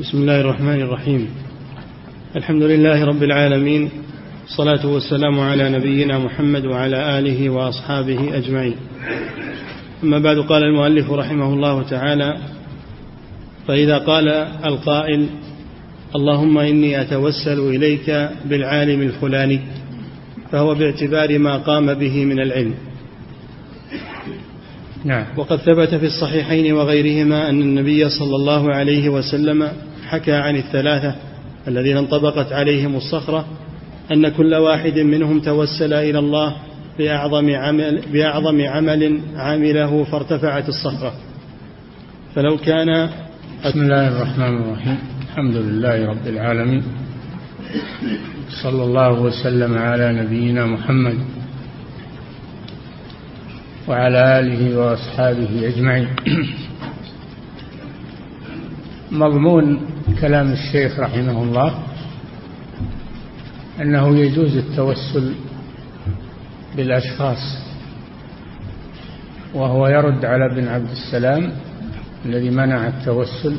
بسم الله الرحمن الرحيم. الحمد لله رب العالمين الصلاة والسلام على نبينا محمد وعلى آله وأصحابه أجمعين. أما بعد قال المؤلف رحمه الله تعالى فإذا قال القائل اللهم إني أتوسل إليك بالعالم الفلاني فهو باعتبار ما قام به من العلم. نعم. وقد ثبت في الصحيحين وغيرهما أن النبي صلى الله عليه وسلم حكى عن الثلاثة الذين انطبقت عليهم الصخرة أن كل واحد منهم توسل إلى الله بأعظم عمل, بأعظم عمل عمله فارتفعت الصخرة. فلو كان بسم الله الرحمن الرحيم. الحمد لله رب العالمين. صلى الله وسلم على نبينا محمد وعلى آله وأصحابه أجمعين. مضمون كلام الشيخ رحمه الله أنه يجوز التوسل بالأشخاص وهو يرد على ابن عبد السلام الذي منع التوسل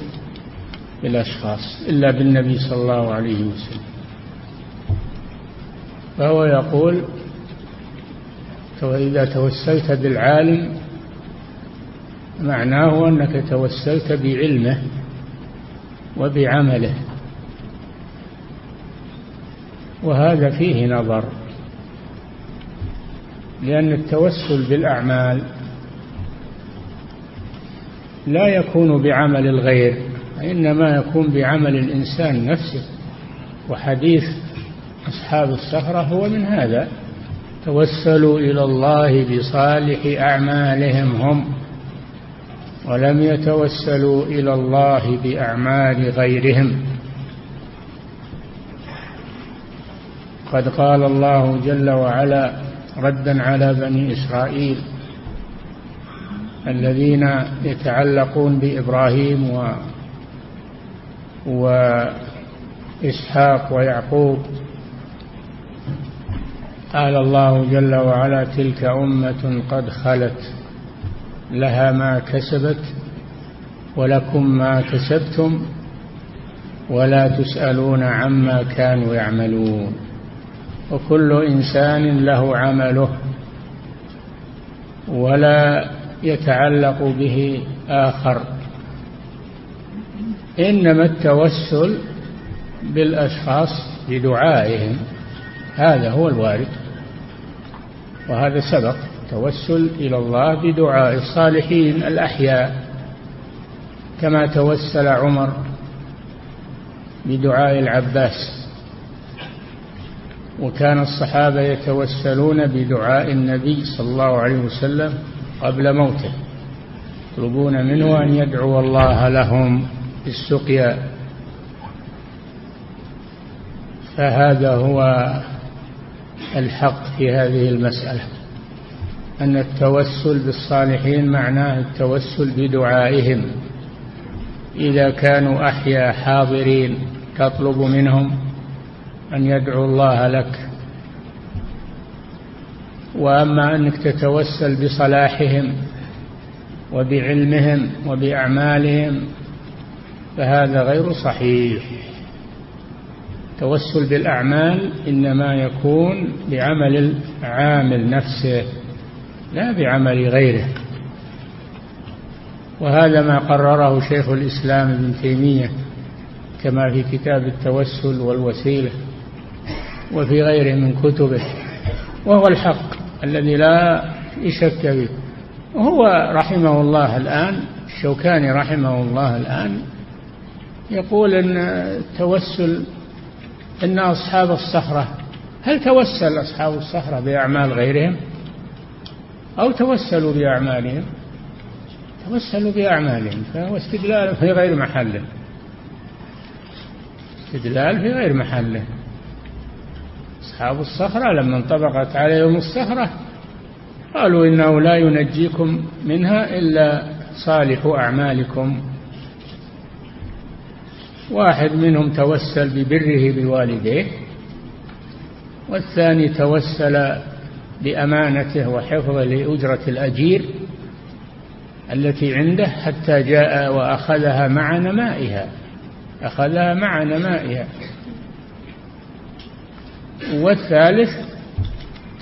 بالأشخاص إلا بالنبي صلى الله عليه وسلم. فهو يقول إذا توسلت بالعالم معناه أنك توسلت بعلمه وبعمله. وهذا فيه نظر. لأن التوسل بالأعمال لا يكون بعمل الغير إنما يكون بعمل الإنسان نفسه. وحديث أصحاب الصخرة هو من هذا. توسلوا إلى الله بصالح أعمالهم هم. ولم يتوسلوا إلى الله بأعمال غيرهم. قد قال الله جل وعلا ردا على بني إسرائيل الذين يتعلقون بإبراهيم و وإسحاق ويعقوب قال الله جل وعلا تلك أمة قد خلت. لها ما كسبت ولكم ما كسبتم ولا تسألون عما كانوا يعملون. وكل إنسان له عمله ولا يتعلق به آخر. إنما التوسل بالأشخاص بدعائهم. هذا هو الوارد. وهذا سبق. توسل إلى الله بدعاء الصالحين الأحياء كما توسل عمر بدعاء العباس. وكان الصحابة يتوسلون بدعاء النبي صلى الله عليه وسلم قبل موته يطلبون منه أن يدعو الله لهم بالسقيا. فهذا هو الحق في هذه المسألة. أن التوسل بالصالحين معناه التوسل بدعائهم. إذا كانوا أحيا حاضرين تطلب منهم أن يدعوا الله لك. وأما أنك تتوسل بصلاحهم وبعلمهم وبأعمالهم فهذا غير صحيح. التوسل بالأعمال إنما يكون بعمل العامل نفسه. لا بعمل غيره. وهذا ما قرره شيخ الإسلام ابن تيمية كما في كتاب التوسل والوسيلة وفي غيره من كتبه وهو الحق الذي لا يشك به. وهو رحمه الله الآن الشوكاني رحمه الله الآن يقول أن التوسل أن أصحاب الصخرة هل توسل أصحاب الصخرة بأعمال غيرهم؟ أو توسلوا بأعمالهم. توسلوا بأعمالهم. فهو استدلال في غير محله. استدلال في غير محله. أصحاب الصخرة لما انطبقت عليهم الصخرة قالوا إنه لا ينجيكم منها إلا صالح أعمالكم. واحد منهم توسل ببره بوالديه والثاني توسل بأمانته وحفظه لأجرة الأجير التي عنده حتى جاء وأخذها مع نمائها. أخذها مع نمائها. والثالث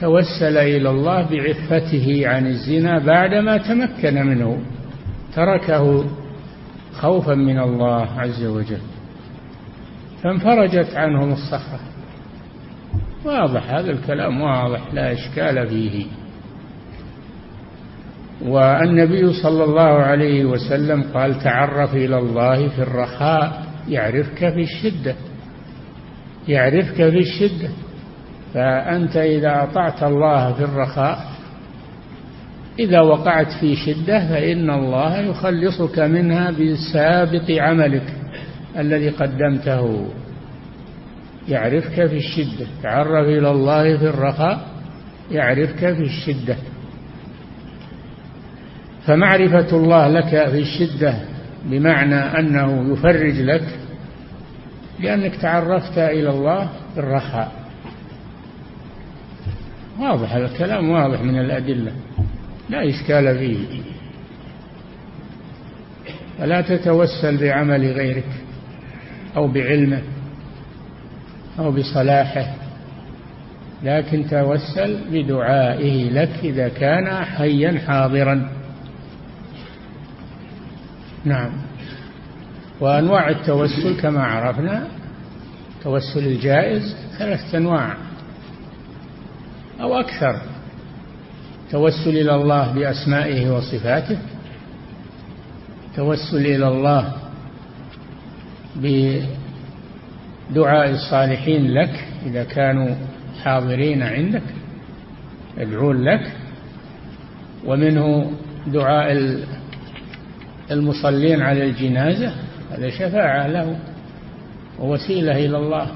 توسل إلى الله بعفته عن الزنا بعدما تمكن منه تركه خوفا من الله عز وجل. فانفرجت عنهم الصخرة. واضح هذا الكلام واضح لا إشكال فيه. والنبي صلى الله عليه وسلم قال تعرف إلى الله في الرخاء يعرفك في الشدة يعرفك في الشدة. فأنت إذا أطعت الله في الرخاء إذا وقعت في شدة فإن الله يخلصك منها بسابق عملك الذي قدمته. يعرفك في الشدة. تعرف إلى الله في الرخاء يعرفك في الشدة. فمعرفة الله لك في الشدة بمعنى أنه يفرج لك لأنك تعرفت إلى الله في الرخاء. واضح الكلام واضح من الأدلة. لا إشكال فيه. فلا تتوسل بعمل غيرك أو بعلمه أو بصلاحه. لكن توسل بدعائه لك إذا كان حيا حاضرا. نعم. وأنواع التوسل كما عرفنا التوسل الجائز ثلاثة أنواع أو أكثر. توسل إلى الله بأسمائه وصفاته. توسل إلى الله بدعاء الصالحين لك إذا كانوا حاضرين عندك يدعون لك. ومنه دعاء المصلين على الجنازة هذا شفاعة له ووسيلة إلى الله.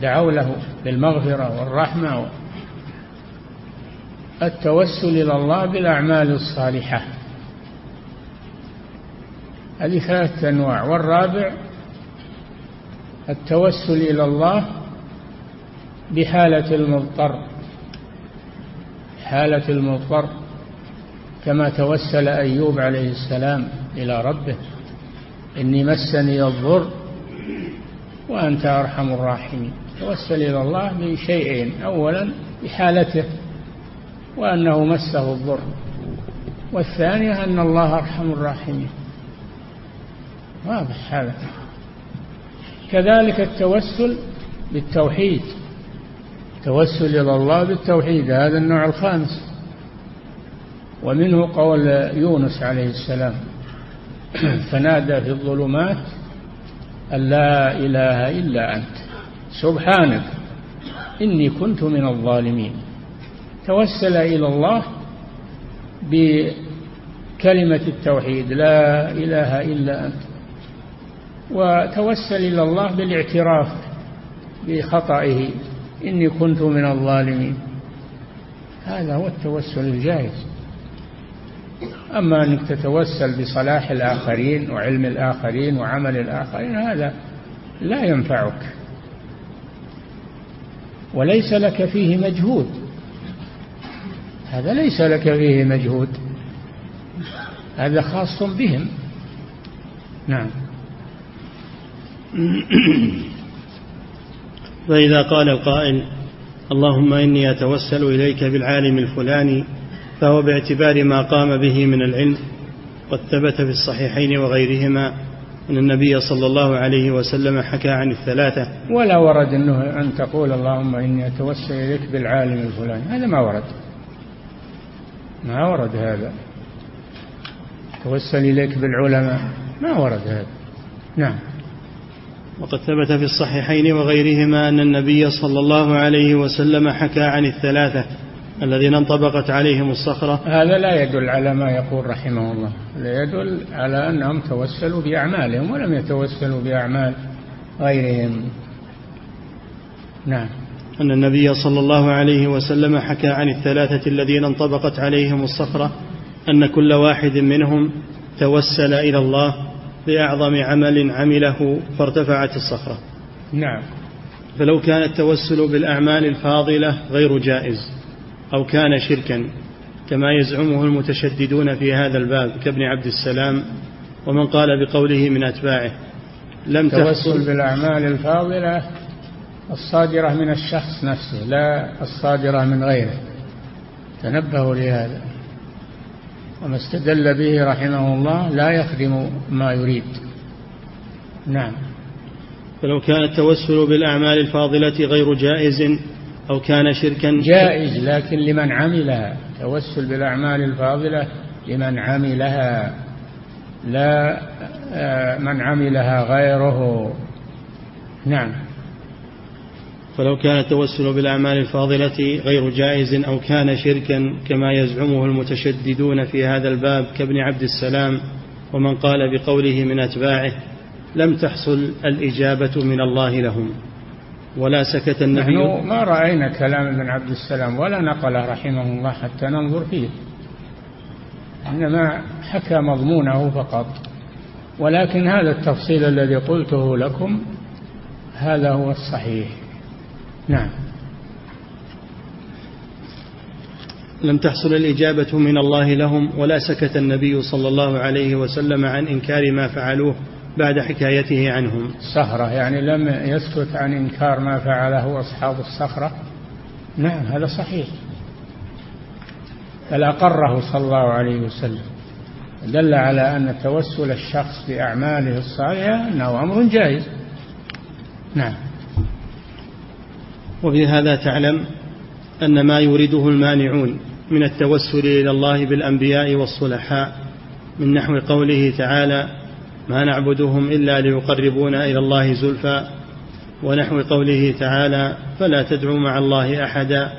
دعوا له بالمغفرة والرحمة التوسل إلى الله بالأعمال الصالحة. هذه ثلاثة أنواع. والرابع التوسل إلى الله بحالة المضطر حالة المضطر كما توسل أيوب عليه السلام إلى ربه إني مسني الضر وأنت أرحم الراحمين. توسل إلى الله بشيئين أولا بحالته وأنه مسه الضر والثانية أن الله أرحم الراحمين. واضح هذا. كذلك التوسل بالتوحيد. توسل إلى الله بالتوحيد هذا النوع الخامس. ومنه قول يونس عليه السلام فنادى في الظلمات أن لا إله إلا أنت سبحانك إني كنت من الظالمين. توسل إلى الله بكلمة التوحيد لا إله إلا أنت. وتوسل إلى الله بالاعتراف بخطئه. إني كنت من الظالمين. هذا هو التوسل الجائز. أما أنك تتوسل بصلاح الآخرين وعلم الآخرين وعمل الآخرين هذا لا ينفعك. وليس لك فيه مجهود. هذا ليس لك فيه مجهود. هذا خاص بهم. نعم. فإذا قال القائل اللهم إني أتوسل إليك بالعالم الفلاني فهو باعتبار ما قام به من العلم قد ثبت في الصحيحين وغيرهما أن النبي صلى الله عليه وسلم حكى عن الثلاثة. ولا ورد أنه أن تقول اللهم إني أتوسل إليك بالعالم الفلاني. هذا ما ورد. ما ورد هذا. توسل إليك بالعلماء. ما ورد هذا. نعم. وقد ثبت في الصحيحين وغيرهما أن النبي صلى الله عليه وسلم حكى عن الثلاثة الذين انطبقت عليهم الصخرة. هذا لا يدل على ما يقول رحمه الله. لا يدل على أنهم توسلوا بأعمالهم ولم يتوسلوا بأعمال غيرهم. نعم. أن النبي صلى الله عليه وسلم حكى عن الثلاثة الذين انطبقت عليهم الصخرة أن كل واحد منهم توسل إلى الله بأعظم عمل عمله فارتفعت الصخرة. نعم. فلو كان التوسل بالأعمال الفاضلة غير جائز أو كان شركا كما يزعمه المتشددون في هذا الباب كابن عبد السلام ومن قال بقوله من أتباعه لم التوسل بالأعمال الفاضلة الصادرة من الشخص نفسه لا الصادرة من غيره. تنبهوا لهذا. وما استدل به رحمه الله لا يخدم ما يريد. نعم. فلو كان التوسل بالأعمال الفاضلة غير جائز أو كان شركا جائز لكن لمن عملها. توسل بالأعمال الفاضلة لمن عملها. لا آه، من عملها غيره. نعم. فلو كان التوسل بالأعمال الفاضلة غير جائز أو كان شركا كما يزعمه المتشددون في هذا الباب كابن عبد السلام ومن قال بقوله من أتباعه لم تحصل الإجابة من الله لهم. ولا سكت النبي. نحن ما رأينا كلام ابن عبد السلام ولا نقله رحمه الله حتى ننظر فيه. إنما حكى مضمونه فقط. ولكن هذا التفصيل الذي قلته لكم هذا هو الصحيح. نعم. لم تحصل الإجابة من الله لهم ولا سكت النبي صلى الله عليه وسلم عن إنكار ما فعلوه بعد حكايته عنهم. صخرة يعني لم يسكت عن إنكار ما فعله أصحاب الصخرة نعم هذا صحيح. بل أقره صلى الله عليه وسلم. دل على أن توسل الشخص بأعماله الصالحة أنه أمر جائز. نعم. وبهذا تعلم أن ما يريده المانعون من التوسل إلى الله بالأنبياء والصلحاء من نحو قوله تعالى ما نعبدهم إلا ليقربونا إلى الله زلفى ونحو قوله تعالى فلا تدعوا مع الله أحدا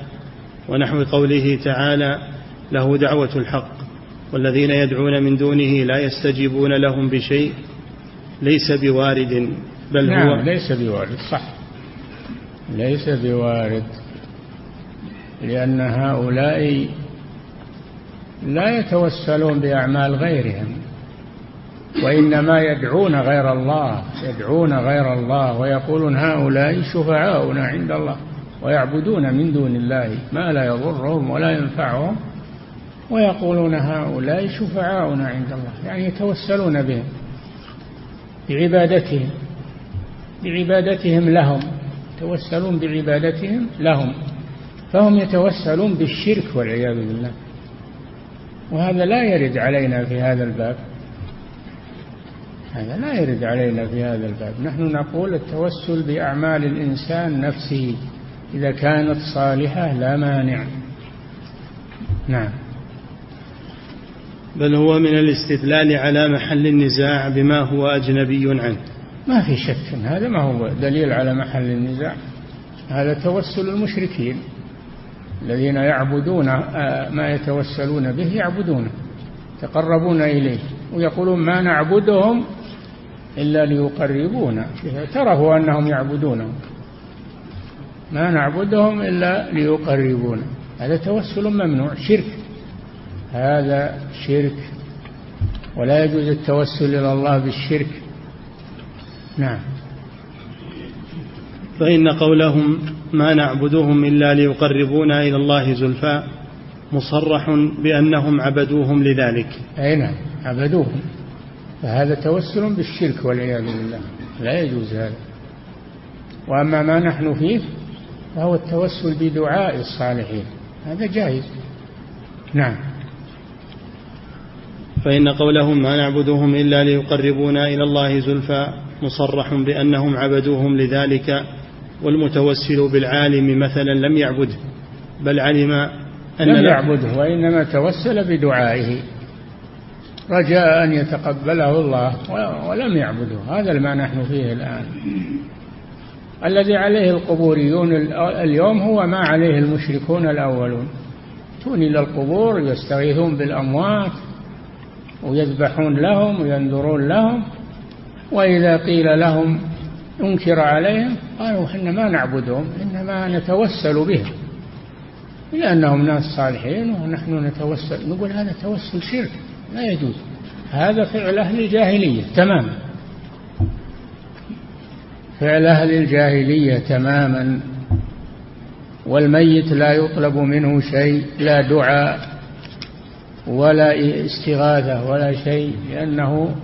ونحو قوله تعالى له دعوة الحق والذين يدعون من دونه لا يستجيبون لهم بشيء ليس بوارد بل نعم هو ليس بوارد صح. ليس بوارد لأن هؤلاء لا يتوسلون بأعمال غيرهم وإنما يدعون غير الله يدعون غير الله ويقولون هؤلاء شفعاؤنا عند الله ويعبدون من دون الله ما لا يضرهم ولا ينفعهم ويقولون هؤلاء شفعاؤنا عند الله يعني يتوسلون بهم بعبادتهم بعبادتهم لهم. يتوسلون بعبادتهم لهم فهم يتوسلون بالشرك والعياذ بالله. وهذا لا يرد علينا في هذا الباب. هذا لا يرد علينا في هذا الباب. نحن نقول التوسل بأعمال الإنسان نفسه إذا كانت صالحة لا مانع. نعم. بل هو من الاستدلال على محل النزاع بما هو أجنبي عنه. ما في شك هذا ما هو دليل على محل النزاع. هذا توسل المشركين. الذين يعبدون آه، ما يتوسلون به يعبدونه يتقربون إليه ويقولون ما نعبدهم إلا ليقربونا اعترفوا أنهم يعبدونهم ما نعبدهم إلا ليقربونا. هذا توسل ممنوع شرك. هذا شرك. ولا يجوز التوسل إلى الله بالشرك. نعم. فإن قولهم ما نعبدهم إلا ليقربونا إلى الله زلفى مصرح بأنهم عبدوهم لذلك. أي نعم عبدوهم. فهذا توسل بالشرك والعياذ بالله. لا يجوز هذا. وأما ما نحن فيه فهو التوسل بدعاء الصالحين. هذا جائز. نعم. فإن قولهم ما نعبدهم إلا ليقربونا إلى الله زلفى مصرح بأنهم عبدوهم لذلك والمتوسل بالعالم مثلا لم يعبده بل علم أن لم يعبده وإنما توسل بدعائه. رجاء أن يتقبله الله ولم يعبده. هذا ما نحن فيه الآن. الذي عليه القبوريون اليوم هو ما عليه المشركون الأولون. تون إلى القبور يستغيثون بالأموات ويذبحون لهم وينذرون لهم وإذا قيل لهم أنكر عليهم قالوا إحنا ما نعبدهم إنما نتوسل بهم. لأنهم ناس صالحين ونحن نتوسل. نقول هذا توسل شرك لا يجوز. هذا فعل أهل الجاهلية تماما. فعل أهل الجاهلية تماما. والميت لا يطلب منه شيء لا دعاء ولا استغاثة ولا شيء لأنه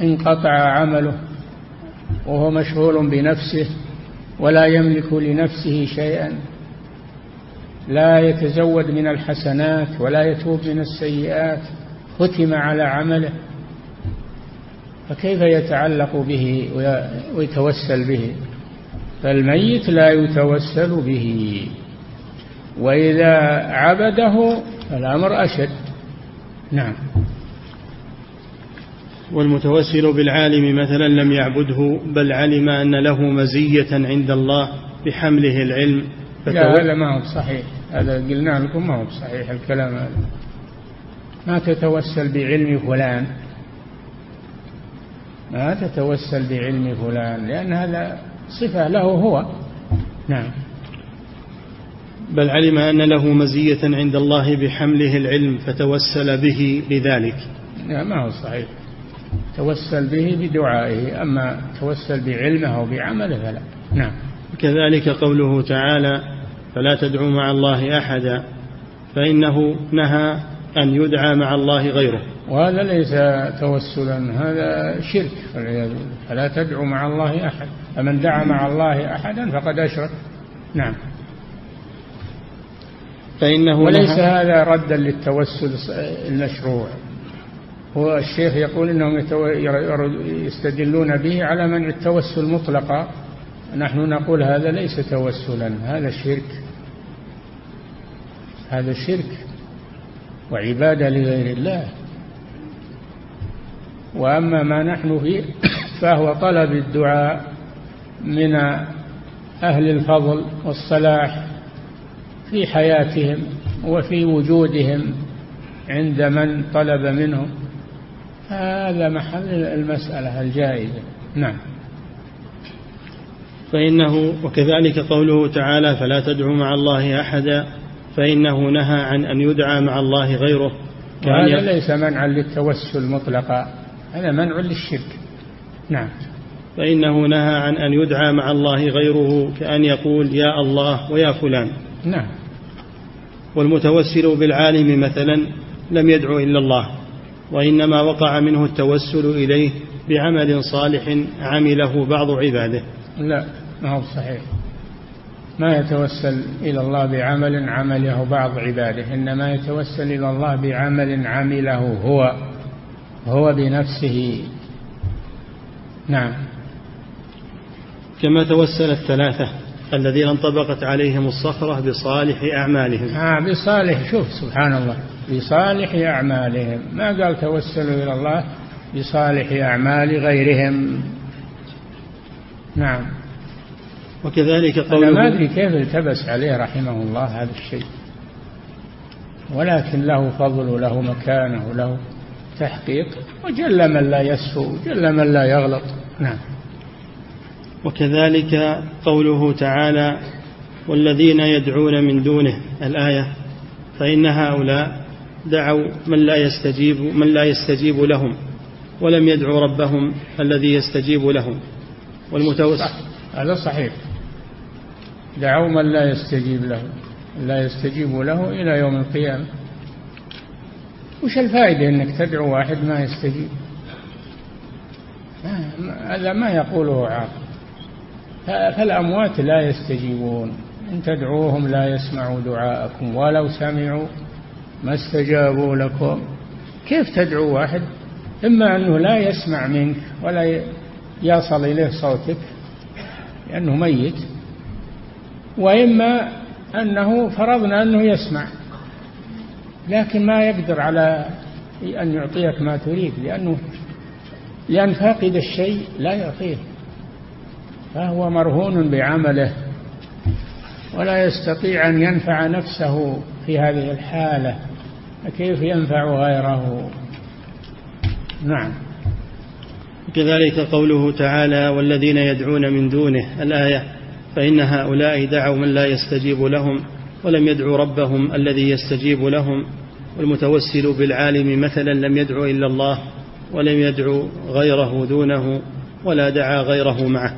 انقطع عمله وهو مشغول بنفسه ولا يملك لنفسه شيئا. لا يتزود من الحسنات ولا يتوب من السيئات. ختم على عمله. فكيف يتعلق به ويتوسل به؟ فالميت لا يتوسل به. وإذا عبده فالأمر أشد. نعم. والمتوسل بالعالم مثلا لم يعبده بل علم أن له مزية عند الله بحمله العلم. لا هذا ما هو صحيح هذا قلنا لكم ما هو صحيح الكلام هذا. ما تتوسل بعلم فلان؟ ما تتوسل بعلم فلان لأن هذا صفة له هو. نعم. بل علم أن له مزية عند الله بحمله العلم فتوسل به لذلك لا ما هو صحيح. توسل به بدعائه أما توسل بعلمه أو بعمله فلا. نعم. كذلك قوله تعالى فلا تدعوا مع الله أحدا فإنه نهى أن يدعى مع الله غيره. وهذا ليس توسلا هذا شرك والعياذ بالله. فلا تدعوا مع الله أحد فمن دعا مع الله أحدا فقد أشرك. نعم. فإنه وليس هذا ردا للتوسل المشروع. هو الشيخ يقول إنهم يستدلون به على منع التوسل مطلقا. نحن نقول هذا ليس توسلا هذا شرك. هذا شرك وعبادة لغير الله. وأما ما نحن فيه فهو طلب الدعاء من أهل الفضل والصلاح في حياتهم وفي وجودهم عند من طلب منهم. هذا محل المسألة الجائزة. نعم. فإنه وكذلك قوله تعالى فلا تدعوا مع الله أحدا فإنه نهى عن أن يدعى مع الله غيره. وهذا ليس منعا للتوسل مطلقا. هذا منع للشرك. نعم. فإنه نهى عن أن يدعى مع الله غيره كأن يقول يا الله ويا فلان نعم. والمتوسل بالعالم مثلا لم يدعو إلا الله. وإنما وقع منه التوسل إليه بعمل صالح عمله بعض عباده. لا ما هو صحيح. ما يتوسل إلى الله بعمل عمله بعض عباده. إنما يتوسل إلى الله بعمل عمله هو هو بنفسه. نعم. كما توسل الثلاثة الذين انطبقت عليهم الصخرة بصالح أعمالهم. آه بصالح. شوف سبحان الله. بصالح أعمالهم. ما قال توسلوا إلى الله بصالح أعمال غيرهم. نعم. وكذلك قوله أنا ما أدري كيف التبس عليه رحمه الله هذا الشيء. ولكن له فضل وله مكانة وله تحقيق وجل من لا يسهو وجل من لا يغلط. نعم. وكذلك قوله تعالى والذين يدعون من دونه الآية فإن هؤلاء دعوا من لا يستجيب من لا يستجيب لهم ولم يدعوا ربهم الذي يستجيب لهم. والمتوسل هذا صحيح. دعوا من لا يستجيب له لا يستجيب له إلى يوم القيامة. وش الفائدة أنك تدعو واحد ما يستجيب؟ هذا ما يقوله عاقل. فالأموات لا يستجيبون. إن تدعوهم لا يسمعوا دعاءكم ولو سمعوا ما استجابوا لكم. كيف تدعو واحد؟ إما أنه لا يسمع منك ولا يصل إليه صوتك لأنه ميت وإما أنه فرضنا أنه يسمع لكن ما يقدر على أن يعطيك ما تريد لأنه لأن فاقد الشيء لا يعطيه فهو مرهون بعمله ولا يستطيع أن ينفع نفسه في هذه الحالة. فكيف ينفع غيره؟ نعم. كذلك قوله تعالى والذين يدعون من دونه الآية فإن هؤلاء دعوا من لا يستجيب لهم ولم يدعوا ربهم الذي يستجيب لهم والمتوسل بالعالم مثلا لم يدعو إلا الله ولم يدعو غيره دونه ولا دعا غيره معه.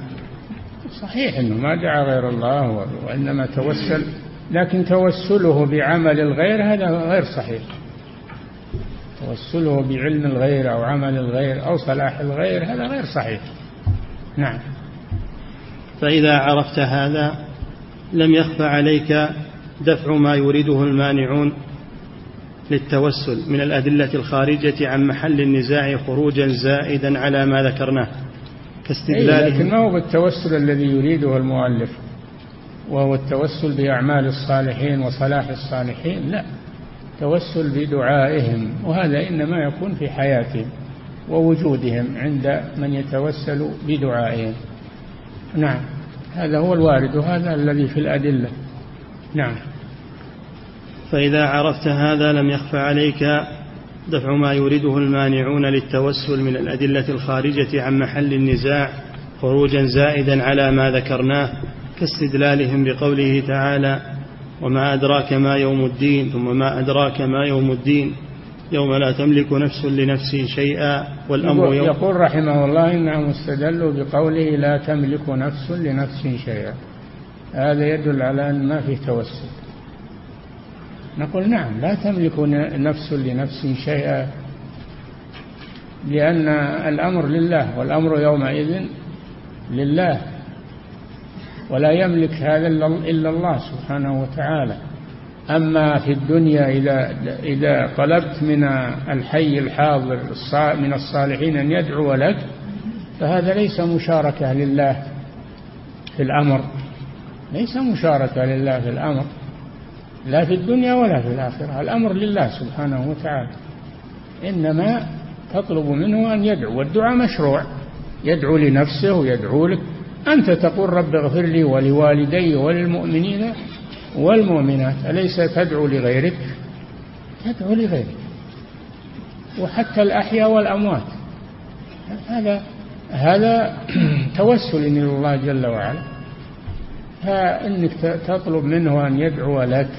صحيح أنه ما دعا غير الله وإنما توسل لكن توسله بعمل الغير هذا غير صحيح. توسله بعلم الغير أو عمل الغير أو صلاح الغير هذا غير صحيح. نعم. فإذا عرفت هذا لم يخف عليك دفع ما يريده المانعون للتوسل من الأدلة الخارجة عن محل النزاع خروجا زائدا على ما ذكرناه كاستدلال لكن ما هو بالتوسل الذي يريده المؤلف؟ وهو التوسل بأعمال الصالحين وصلاح الصالحين لا. توسل بدعائهم وهذا إنما يكون في حياتهم ووجودهم عند من يتوسل بدعائهم. نعم. هذا هو الوارد وهذا الذي في الأدلة. نعم. فإذا عرفت هذا لم يخف عليك دفع ما يريده المانعون للتوسل من الأدلة الخارجة عن محل النزاع خروجا زائدا على ما ذكرناه كاستدلالهم بقوله تعالى وما أدراك ما يوم الدين ثم ما أدراك ما يوم الدين. يوم لا تملك نفس لنفس شيئا والأمر يوم يقول رحمه الله إنهم استدلوا بقوله لا تملك نفس لنفس شيئا. هذا يدل على أن ما فيه توسل. نقول نعم لا تملك نفس لنفس شيئا لأن الأمر لله والأمر يومئذ لله. ولا يملك هذا إلا الله سبحانه وتعالى. أما في الدنيا إذا إذا طلبت من الحي الحاضر من الصالحين أن يدعو لك فهذا ليس مشاركة لله في الأمر. ليس مشاركة لله في الأمر. لا في الدنيا ولا في الآخرة. الأمر لله سبحانه وتعالى. إنما تطلب منه أن يدعو. والدعاء مشروع. يدعو لنفسه ويدعو لك. أنت تقول رب اغفر لي ولوالدي وللمؤمنين والمؤمنات أليس تدعو لغيرك؟ تدعو لغيرك. وحتى الأحياء والأموات. هذا هذا توسل إلى الله جل وعلا. فإنك تطلب منه أن يدعو لك.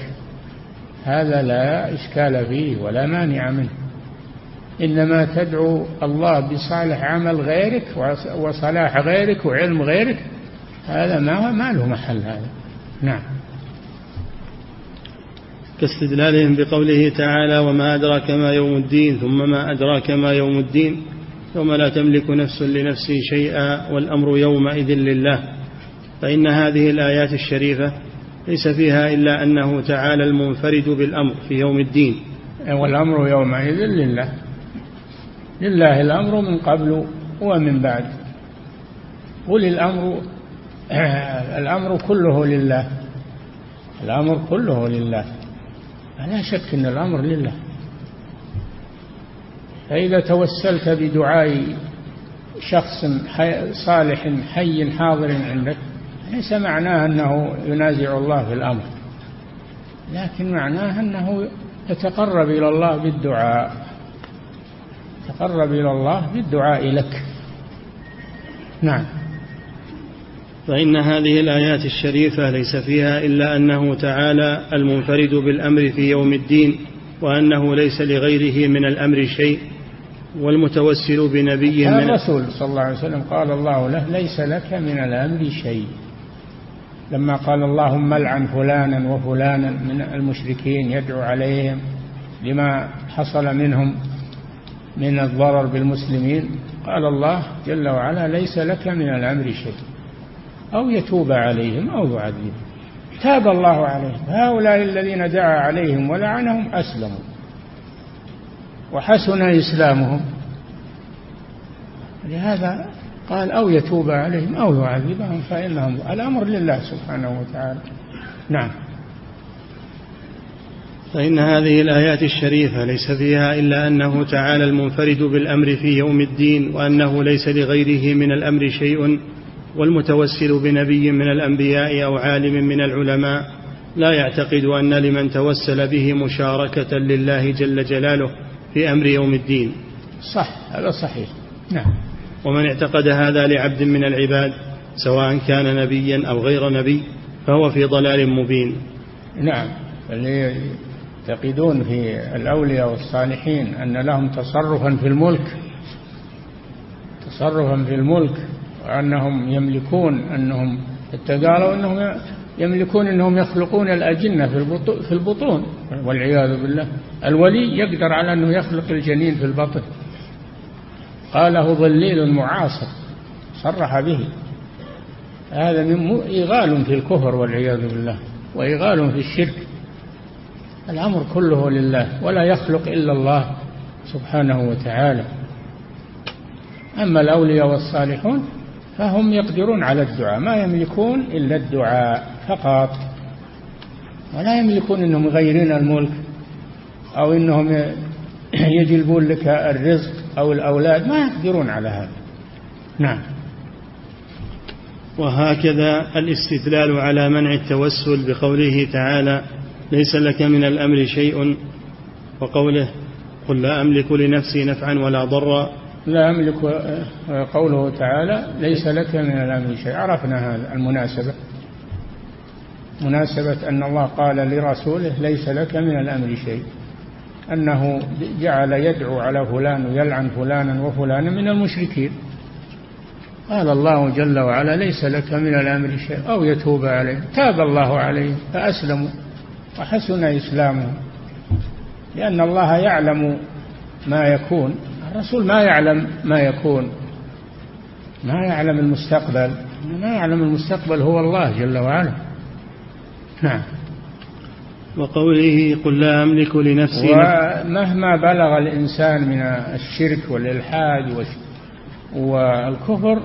هذا لا إشكال فيه ولا مانع منه. إنما تدعو الله بصالح عمل غيرك وصلاح غيرك وعلم غيرك. هذا ما ما له محل هذا. نعم. كاستدلالهم بقوله تعالى وما أدراك ما يوم الدين ثم ما أدراك ما يوم الدين. يوم لا تملك نفس لنفس شيئا والأمر يومئذ لله. فإن هذه الآيات الشريفة ليس فيها إلا أنه تعالى المنفرد بالأمر في يوم الدين. والأمر يومئذ لله. لله الأمر من قبل ومن بعد. قل الأمر الأمر كله لله. الأمر كله لله. لا شك أن الأمر لله. فإذا توسلت بدعاء شخص حي صالح حي حاضر عندك ليس معناه أنه ينازع الله في الأمر. لكن معناه أنه يتقرب إلى الله بالدعاء. تقرب إلى الله بالدعاء لك. نعم. فإن هذه الآيات الشريفة ليس فيها إلا أنه تعالى المنفرد بالأمر في يوم الدين وأنه ليس لغيره من الأمر شيء والمتوسل بنبي من الرسول صلى الله عليه وسلم قال الله له ليس لك من الأمر شيء. لما قال اللهم العن فلانا وفلانا من المشركين يدعو عليهم لما حصل منهم من الضرر بالمسلمين؟ قال الله جل وعلا ليس لك من الأمر شيء. أو يتوب عليهم أو يعذبهم. تاب الله عليهم. هؤلاء الذين دعا عليهم ولعنهم أسلموا. وحسن إسلامهم. لهذا قال أو يتوب عليهم أو يعذبهم فإنهم الأمر لله سبحانه وتعالى. نعم. فإن هذه الآيات الشريفة ليس فيها إلا أنه تعالى المنفرد بالأمر في يوم الدين وأنه ليس لغيره من الأمر شيء والمتوسل بنبي من الأنبياء أو عالم من العلماء. لا يعتقد أن لمن توسل به مشاركة لله جل جلاله في أمر يوم الدين. صح هذا صحيح. نعم. ومن اعتقد هذا لعبد من العباد سواء كان نبيا أو غير نبي فهو في ضلال مبين. نعم. اللي يعتقدون في الأولياء والصالحين أن لهم تصرفا في الملك تصرفا في الملك وأنهم يملكون أنهم قالوا أنهم يملكون أنهم يخلقون الأجنة في البطون. والعياذ بالله الولي يقدر على أنه يخلق الجنين في البطن. قاله ضليل معاصر صرح به. هذا من إيغال في الكفر والعياذ بالله وإيغال في الشرك. الأمر كله لله ولا يخلق إلا الله سبحانه وتعالى. أما الأولياء والصالحون فهم يقدرون على الدعاء ما يملكون إلا الدعاء فقط. ولا يملكون أنهم يغيرون الملك أو أنهم يجلبون لك الرزق أو الأولاد ما يقدرون على هذا. نعم. وهكذا الاستدلال على منع التوسل بقوله تعالى ليس لك من الأمر شيء وقوله قل لا أملك لنفسي نفعا ولا ضرا. لا أملك قوله تعالى ليس لك من الأمر شيء. عرفنا هذا المناسبة. مناسبة أن الله قال لرسوله ليس لك من الأمر شيء. أنه جعل يدعو على فلان ويلعن فلانا وفلانا من المشركين. قال الله جل وعلا ليس لك من الأمر شيء. أو يتوب عليه. تاب الله عليه. فأسلموا. وحسن إسلامهم لأن الله يعلم ما يكون. الرسول ما يعلم ما يكون. ما يعلم المستقبل. ما يعلم المستقبل هو الله جل وعلا. نعم. وقوله قل لا أملك لنفسي ومهما بلغ الإنسان من الشرك والإلحاد والكفر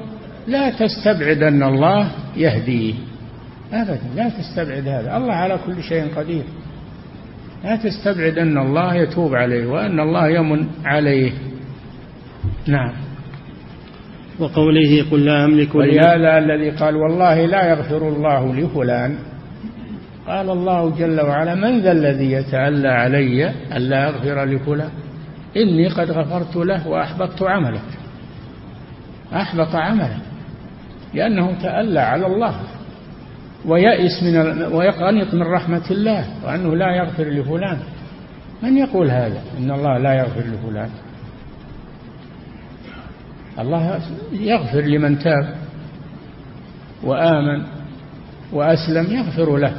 لا تستبعد أن الله يهديه. أبدا لا تستبعد هذا. الله على كل شيء قدير. لا تستبعد أن الله يتوب عليه وأن الله يمن عليه. نعم. وقوله قل لا أملك ولهذا الذي قال والله لا يغفر الله لفلان. قال الله جل وعلا من ذا الذي يتألى علي ألا أغفر لفلان؟ إني قد غفرت له وأحبطت عمله. أحبط عمله. لأنه تألى على الله. ويأس من ويقنط من رحمة الله وأنه لا يغفر لفلان. من يقول هذا؟ إن الله لا يغفر لفلان. الله يغفر لمن تاب وآمن وأسلم يغفر له.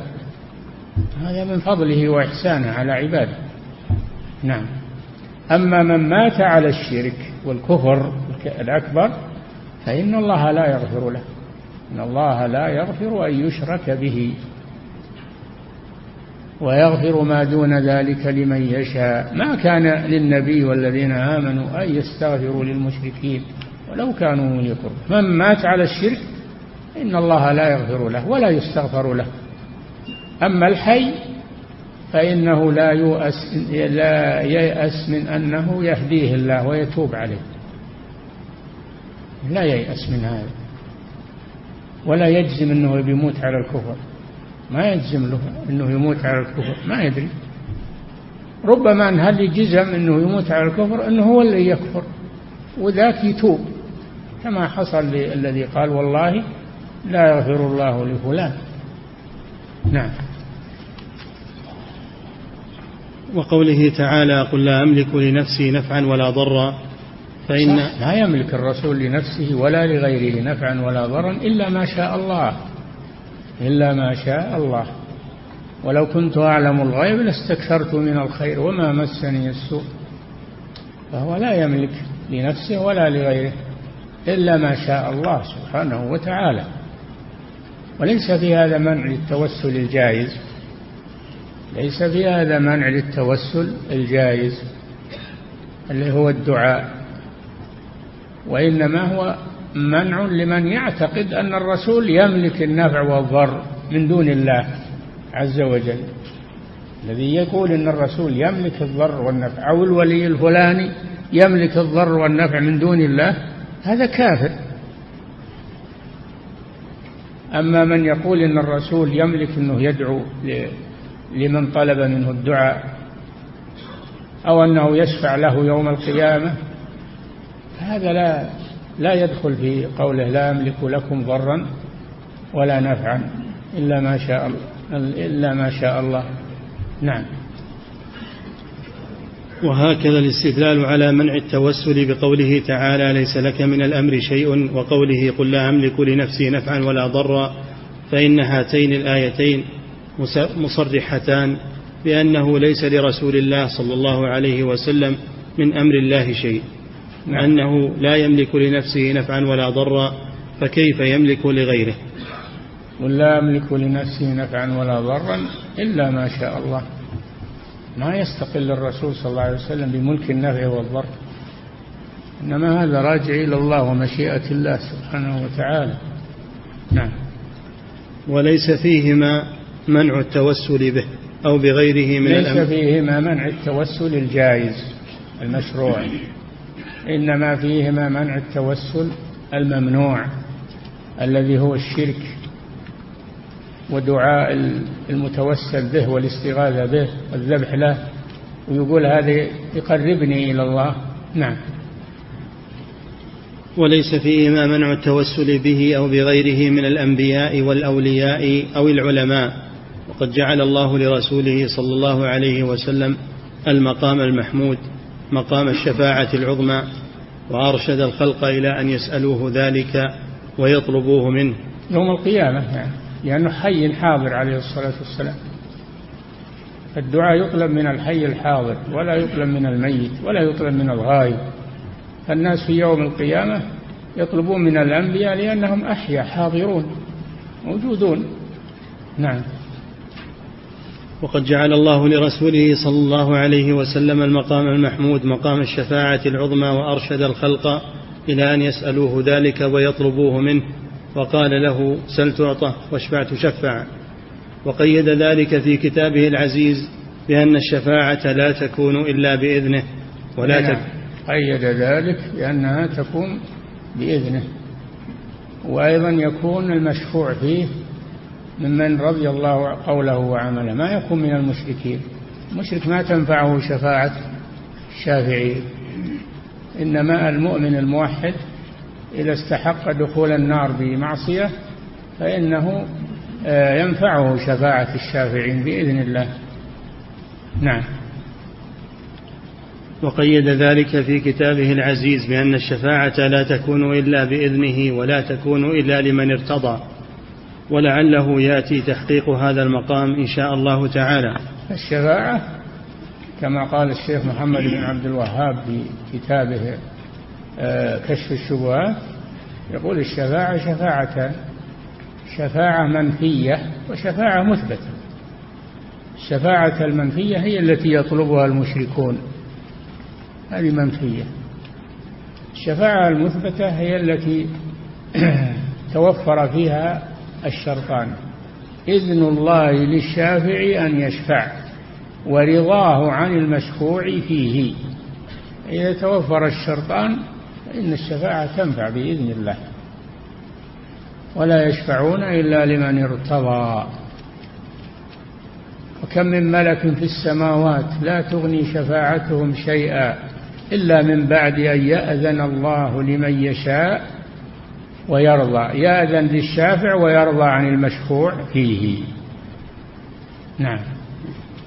هذا من فضله وإحسانه على عباده. نعم. أما من مات على الشرك والكفر الأكبر فإن الله لا يغفر له. إن الله لا يغفر أن يشرك به ويغفر ما دون ذلك لمن يشاء. ما كان للنبي والذين آمنوا أن يستغفروا للمشركين ولو كانوا يقرب من مات على الشرك إن الله لا يغفر له ولا يستغفر له. أما الحي فإنه لا يؤس لا ييأس من أنه يهديه الله ويتوب عليه. لا ييأس من هذا. ولا يجزم أنه بيموت على الكفر. ما يجزم له أنه يموت على الكفر. ما يدري. ربما أن هل جزم أنه يموت على الكفر أنه هو اللي يكفر. وذاك يتوب. كما حصل للذي قال والله لا يغفر الله لفلان. نعم. وقوله تعالى قل لا أملك لنفسي نفعا ولا ضرا. فإن لا يملك الرسول لنفسه ولا لغيره نفعا ولا ضرا إلا ما شاء الله. إلا ما شاء الله. ولو كنت أعلم الغيب لاستكثرت من الخير وما مسني السوء. فهو لا يملك لنفسه ولا لغيره إلا ما شاء الله سبحانه وتعالى. وليس في هذا منع للتوسل الجائز. ليس في هذا منع للتوسل الجائز. اللي هو الدعاء. وإنما هو منع لمن يعتقد أن الرسول يملك النفع والضر من دون الله عز وجل. الذي يقول أن الرسول يملك الضر والنفع أو الولي الفلاني يملك الضر والنفع من دون الله هذا كافر. أما من يقول إن الرسول يملك أنه يدعو لمن طلب منه الدعاء أو أنه يشفع له يوم القيامة هذا لا لا يدخل في قوله لا أملك لكم ضرا ولا نفعا إلا ما شاء إلا ما شاء الله. نعم. وهكذا الاستدلال على منع التوسل بقوله تعالى ليس لك من الأمر شيء وقوله قل لا أملك لنفسي نفعا ولا ضرا فإن هاتين الآيتين مصرحتان بأنه ليس لرسول الله صلى الله عليه وسلم من أمر الله شيء. نعم. أنه لا يملك لنفسه نفعا ولا ضرا فكيف يملك لغيره؟ قل لا أملك لنفسي نفعا ولا ضرا إلا ما شاء الله. ما يستقل الرسول صلى الله عليه وسلم بملك النفع والضر. إنما هذا راجع إلى الله ومشيئة الله سبحانه وتعالى. نعم. وليس فيهما منع التوسل به أو بغيره من ليس الأمر. فيهما منع التوسل الجائز المشروع. إنما فيهما منع التوسل الممنوع الذي هو الشرك ودعاء المتوسل به والاستغاثة به والذبح له. ويقول هذا يقربني إلى الله. نعم. وليس فيهما منع التوسل به أو بغيره من الأنبياء والأولياء أو العلماء. وقد جعل الله لرسوله صلى الله عليه وسلم المقام المحمود. مقام الشفاعة العظمى وأرشد الخلق إلى أن يسألوه ذلك ويطلبوه منه. يوم القيامة يعني لأنه حي حاضر عليه الصلاة والسلام. الدعاء يطلب من الحي الحاضر ولا يطلب من الميت ولا يطلب من الغايب فالناس في يوم القيامة يطلبون من الأنبياء لأنهم أحيا حاضرون موجودون. نعم. وقد جعل الله لرسوله صلى الله عليه وسلم المقام المحمود مقام الشفاعة العظمى وأرشد الخلق إلى أن يسألوه ذلك ويطلبوه منه وقال له سل تعطى واشفع تشفع وقيد ذلك في كتابه العزيز بأن الشفاعة لا تكون إلا بإذنه ولا نعم. تكون قيد ذلك بأنها تكون بإذنه وأيضا يكون المشفوع فيه ممن رضي الله قوله وعمله. ما يكون من المشركين. المشرك ما تنفعه شفاعة الشافعين إنما المؤمن الموحد إذا استحق دخول النار بمعصية فإنه آه، ينفعه شفاعة الشافعين بإذن الله. نعم. وقيد ذلك في كتابه العزيز بأن الشفاعة لا تكون إلا بإذنه ولا تكون إلا لمن ارتضى. ولعله يأتي تحقيق هذا المقام إن شاء الله تعالى. الشفاعة كما قال الشيخ محمد بن عبد الوهاب في كتابه آه، كشف الشبهات يقول الشفاعة شفاعتان شفاعة منفية وشفاعة مثبتة. الشفاعة المنفية هي التي يطلبها المشركون. هذه منفية. الشفاعة المثبتة هي التي توفر فيها الشرطان. إذن الله للشافع أن يشفع ورضاه عن المشفوع فيه. إذا توفر الشرطان فإن الشفاعة تنفع بإذن الله. ولا يشفعون إلا لمن ارتضى. وكم من ملك في السماوات لا تغني شفاعتهم شيئا إلا من بعد أن يأذن الله لمن يشاء ويرضى يأذن للشافع ويرضى عن المشفوع فيه. نعم.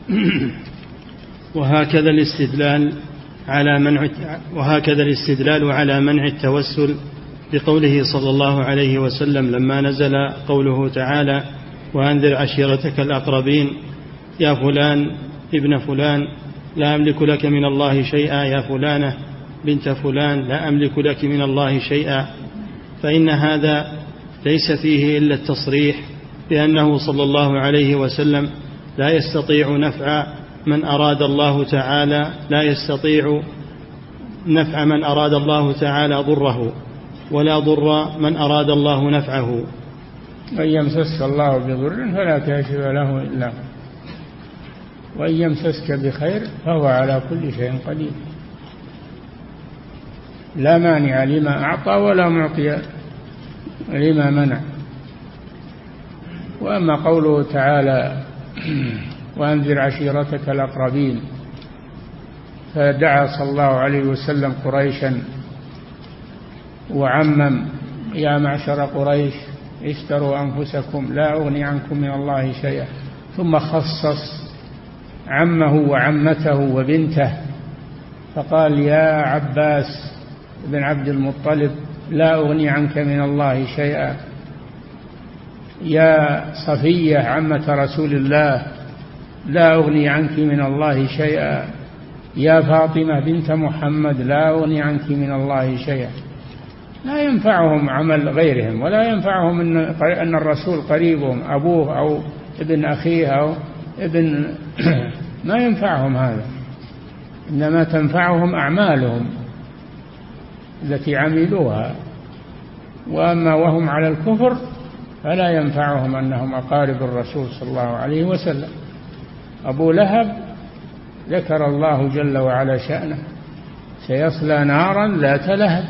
وهكذا الاستدلال على منع وهكذا الاستدلال على منع التوسل بقوله صلى الله عليه وسلم لما نزل قوله تعالى وأنذر عشيرتك الأقربين يا فلان ابن فلان لا أملك لك من الله شيئا يا فلانة بنت فلان لا أملك لك من الله شيئا. فإن هذا ليس فيه إلا التصريح بأنه صلى الله عليه وسلم لا يستطيع نفع من أراد الله تعالى لا يستطيع نفع من أراد الله تعالى ضره ولا ضر من أراد الله نفعه. من يمسسك الله بضر فلا كاشف له إلا وإن يمسسك بخير فهو على كل شيء قدير. لا مانع لما أعطى ولا معطي لما منع. وأما قوله تعالى وأنذر عشيرتك الأقربين. فدعا صلى الله عليه وسلم قريشا وعمم يا معشر قريش اشتروا أنفسكم لا أغني عنكم من الله شيئا. ثم خصص عمه وعمته وبنته فقال يا عباس بن عبد المطلب لا أغني عنك من الله شيئا. يا صفية عمة رسول الله لا أغني عنك من الله شيئا. يا فاطمة بنت محمد لا أغني عنك من الله شيئا. لا ينفعهم عمل غيرهم ولا ينفعهم أن أن الرسول قريبهم أبوه أو ابن أخيه أو ابن ما ينفعهم هذا. إنما تنفعهم أعمالهم. التي عملوها. وأما وهم على الكفر فلا ينفعهم أنهم أقارب الرسول صلى الله عليه وسلم. أبو لهب ذكر الله جل وعلا شأنه. سيصلى نارا ذات لهب.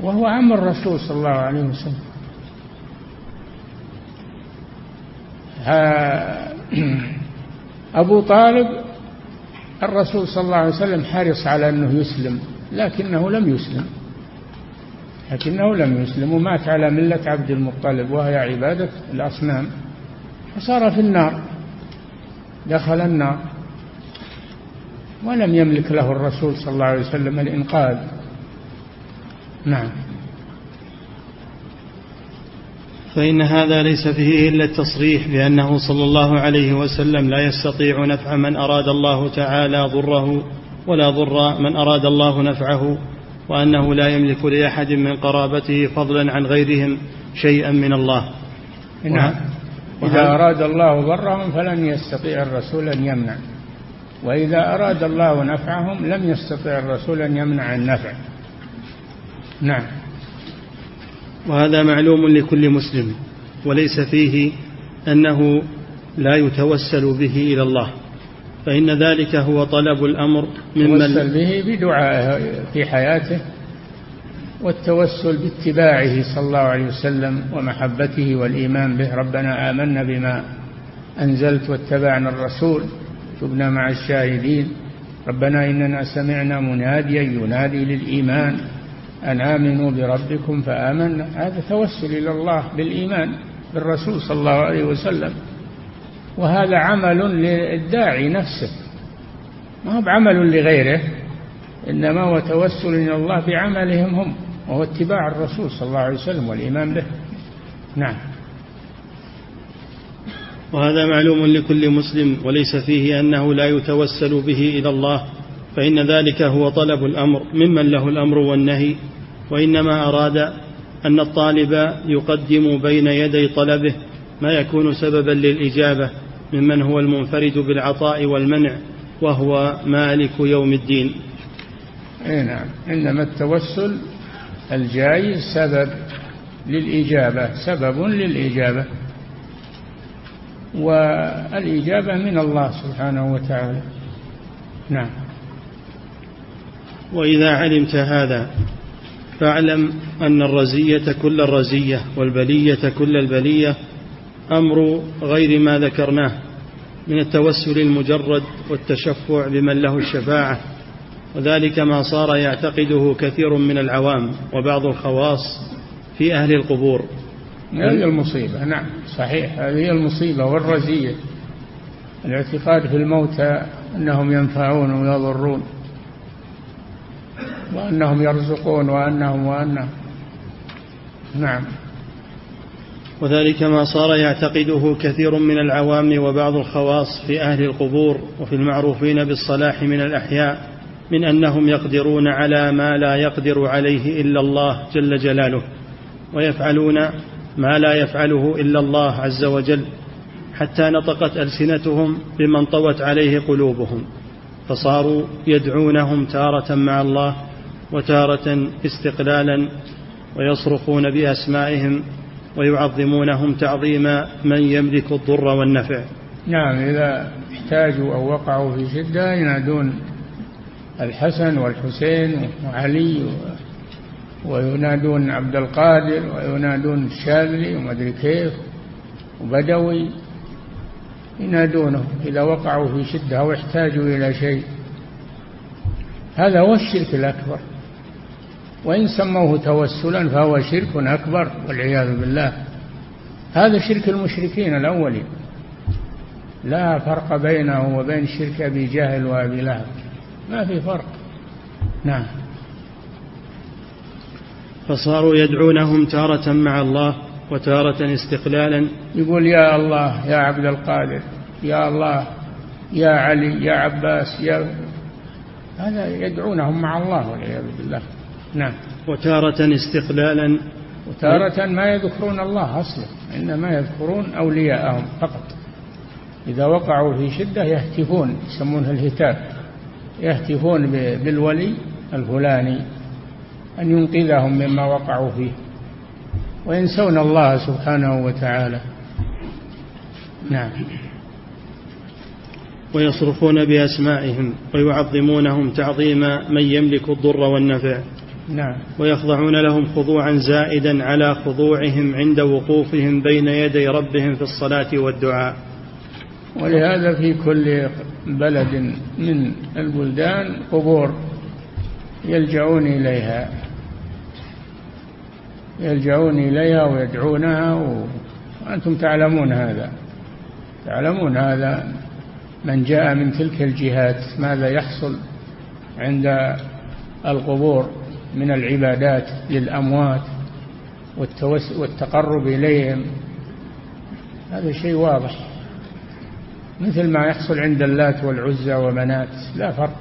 وهو عم الرسول صلى الله عليه وسلم. أبو طالب الرسول صلى الله عليه وسلم حرص على أنه يسلم. لكنه لم يسلم. لكنه لم يسلم ومات على ملة عبد المطلب وهي عبادة الأصنام. فصار في النار. دخل النار. ولم يملك له الرسول صلى الله عليه وسلم الإنقاذ. نعم. فإن هذا ليس فيه إلا التصريح بأنه صلى الله عليه وسلم لا يستطيع نفع من أراد الله تعالى ضره. ولا ضر من أراد الله نفعه وأنه لا يملك لأحد من قرابته فضلا عن غيرهم شيئا من الله. نعم. إذا أراد الله ضرهم فلن يستطيع الرسول أن يمنع. وإذا أراد الله نفعهم لم يستطع الرسول أن يمنع النفع. نعم. وهذا معلوم لكل مسلم وليس فيه أنه لا يتوسل به إلى الله. فإن ذلك هو طلب الأمر ممن توسل به بدعائه في حياته والتوسل باتباعه صلى الله عليه وسلم ومحبته والإيمان به. ربنا آمنا بما أنزلت واتبعنا الرسول. تبنا مع الشاهدين. ربنا إننا سمعنا مناديا ينادي للإيمان. أن آمنوا بربكم فآمنا. هذا توسل إلى الله بالإيمان بالرسول صلى الله عليه وسلم. وهذا عمل للداعي نفسه. ما هو بعمل لغيره إنما هو توسل إلى الله بعملهم هم وهو اتباع الرسول صلى الله عليه وسلم والإيمان به. نعم. وهذا معلوم لكل مسلم وليس فيه أنه لا يتوسل به إلى الله فإن ذلك هو طلب الأمر ممن له الأمر والنهي وإنما أراد أن الطالب يقدم بين يدي طلبه ما يكون سببا للإجابة. ممن هو المنفرد بالعطاء والمنع وهو مالك يوم الدين. أي نعم. إنما التوسل الجاي سبب للإجابة سبب للإجابة. والإجابة من الله سبحانه وتعالى. نعم. وإذا علمت هذا فاعلم أن الرزية كل الرزية والبلية كل البلية أمر غير ما ذكرناه من التوسل المجرد والتشفع بمن له الشفاعة وذلك ما صار يعتقده كثير من العوام وبعض الخواص في أهل القبور. هذه المصيبة نعم صحيح هذه المصيبة والرزية الاعتقاد في الموتى أنهم ينفعون ويضرون وأنهم يرزقون وأنهم وأنهم نعم. وذلك ما صار يعتقده كثير من العوام وبعض الخواص في أهل القبور وفي المعروفين بالصلاح من الأحياء من أنهم يقدرون على ما لا يقدر عليه إلا الله جل جلاله ويفعلون ما لا يفعله إلا الله عز وجل حتى نطقت ألسنتهم بما انطوت عليه قلوبهم فصاروا يدعونهم تارة مع الله وتارة استقلالا ويصرخون بأسمائهم ويعظمونهم تعظيم من يملك الضر والنفع. نعم إذا احتاجوا أو وقعوا في شدة ينادون الحسن والحسين وعلي وينادون عبد القادر وينادون الشاذلي وما أدري كيف وبدوي ينادونه إذا وقعوا في شدة أو احتاجوا إلى شيء. هذا هو الشرك الأكبر. وإن سموه توسلا فهو شرك أكبر والعياذ بالله. هذا شرك المشركين الأولين. لا فرق بينه وبين شرك أبي جهل وأبي لهب. ما في فرق. نعم. فصاروا يدعونهم تارة مع الله وتارة استقلالا. يقول يا الله يا عبد القادر يا الله يا علي يا عباس يا هذا يدعونهم مع الله والعياذ بالله. نعم. وتارة استقلالا. وتارة ما يذكرون الله أصلا إنما يذكرون أولياءهم فقط. إذا وقعوا في شدة يهتفون يسمونه الهتاف يهتفون بالولي الفلاني أن ينقذهم مما وقعوا فيه. وينسون الله سبحانه وتعالى. نعم. ويصرفون بأسمائهم ويعظمونهم تعظيم من يملك الضر والنفع. نعم. ويخضعون لهم خضوعا زائدا على خضوعهم عند وقوفهم بين يدي ربهم في الصلاة والدعاء. ولهذا في كل بلد من البلدان قبور يلجؤون إليها. يلجؤون إليها ويدعونها وأنتم تعلمون هذا. تعلمون هذا من جاء من تلك الجهات ماذا يحصل عند القبور. من العبادات للأموات والتقرب إليهم. هذا شيء واضح. مثل ما يحصل عند اللات والعزى ومنات لا فرق.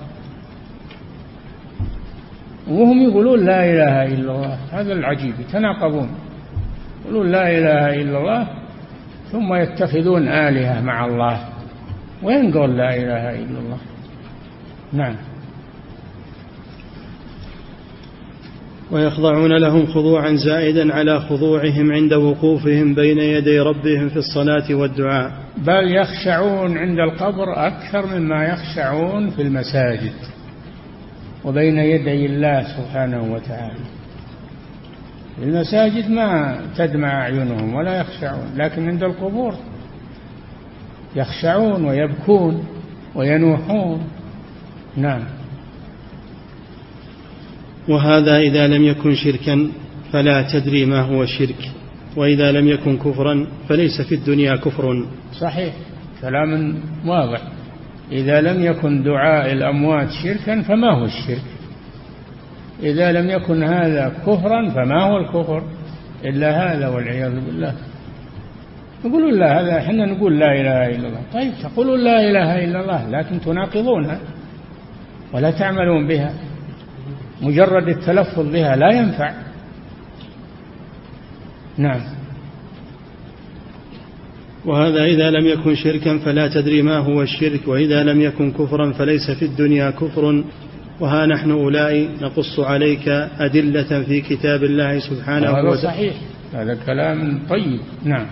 وهم يقولون لا إله إلا الله هذا العجيب يتناقضون. يقولون لا إله إلا الله ثم يتخذون آلهة مع الله. وين قول لا إله إلا الله؟ نعم. ويخضعون لهم خضوعا زائدا على خضوعهم عند وقوفهم بين يدي ربهم في الصلاة والدعاء. بل يخشعون عند القبر أكثر مما يخشعون في المساجد وبين يدي الله سبحانه وتعالى. المساجد ما تدمع أعينهم ولا يخشعون لكن عند القبور يخشعون ويبكون وينوحون. نعم. وهذا إذا لم يكن شركا فلا تدري ما هو الشرك وإذا لم يكن كفرا فليس في الدنيا كفر. صحيح كلام واضح. إذا لم يكن دعاء الأموات شركا فما هو الشرك؟ إذا لم يكن هذا كفرا فما هو الكفر؟ إلا هذا والعياذ بالله. يقولون لا هذا إحنا نقول لا إله إلا الله. طيب تقولون لا إله إلا الله لكن تناقضونها ولا تعملون بها. مجرد التلفظ بها لا ينفع. نعم. وهذا إذا لم يكن شركا فلا تدري ما هو الشرك وإذا لم يكن كفرا فليس في الدنيا كفر. وها نحن أولئك نقص عليك أدلة في كتاب الله سبحانه وتعالى. هذا صحيح. هذا كلام طيب. نعم.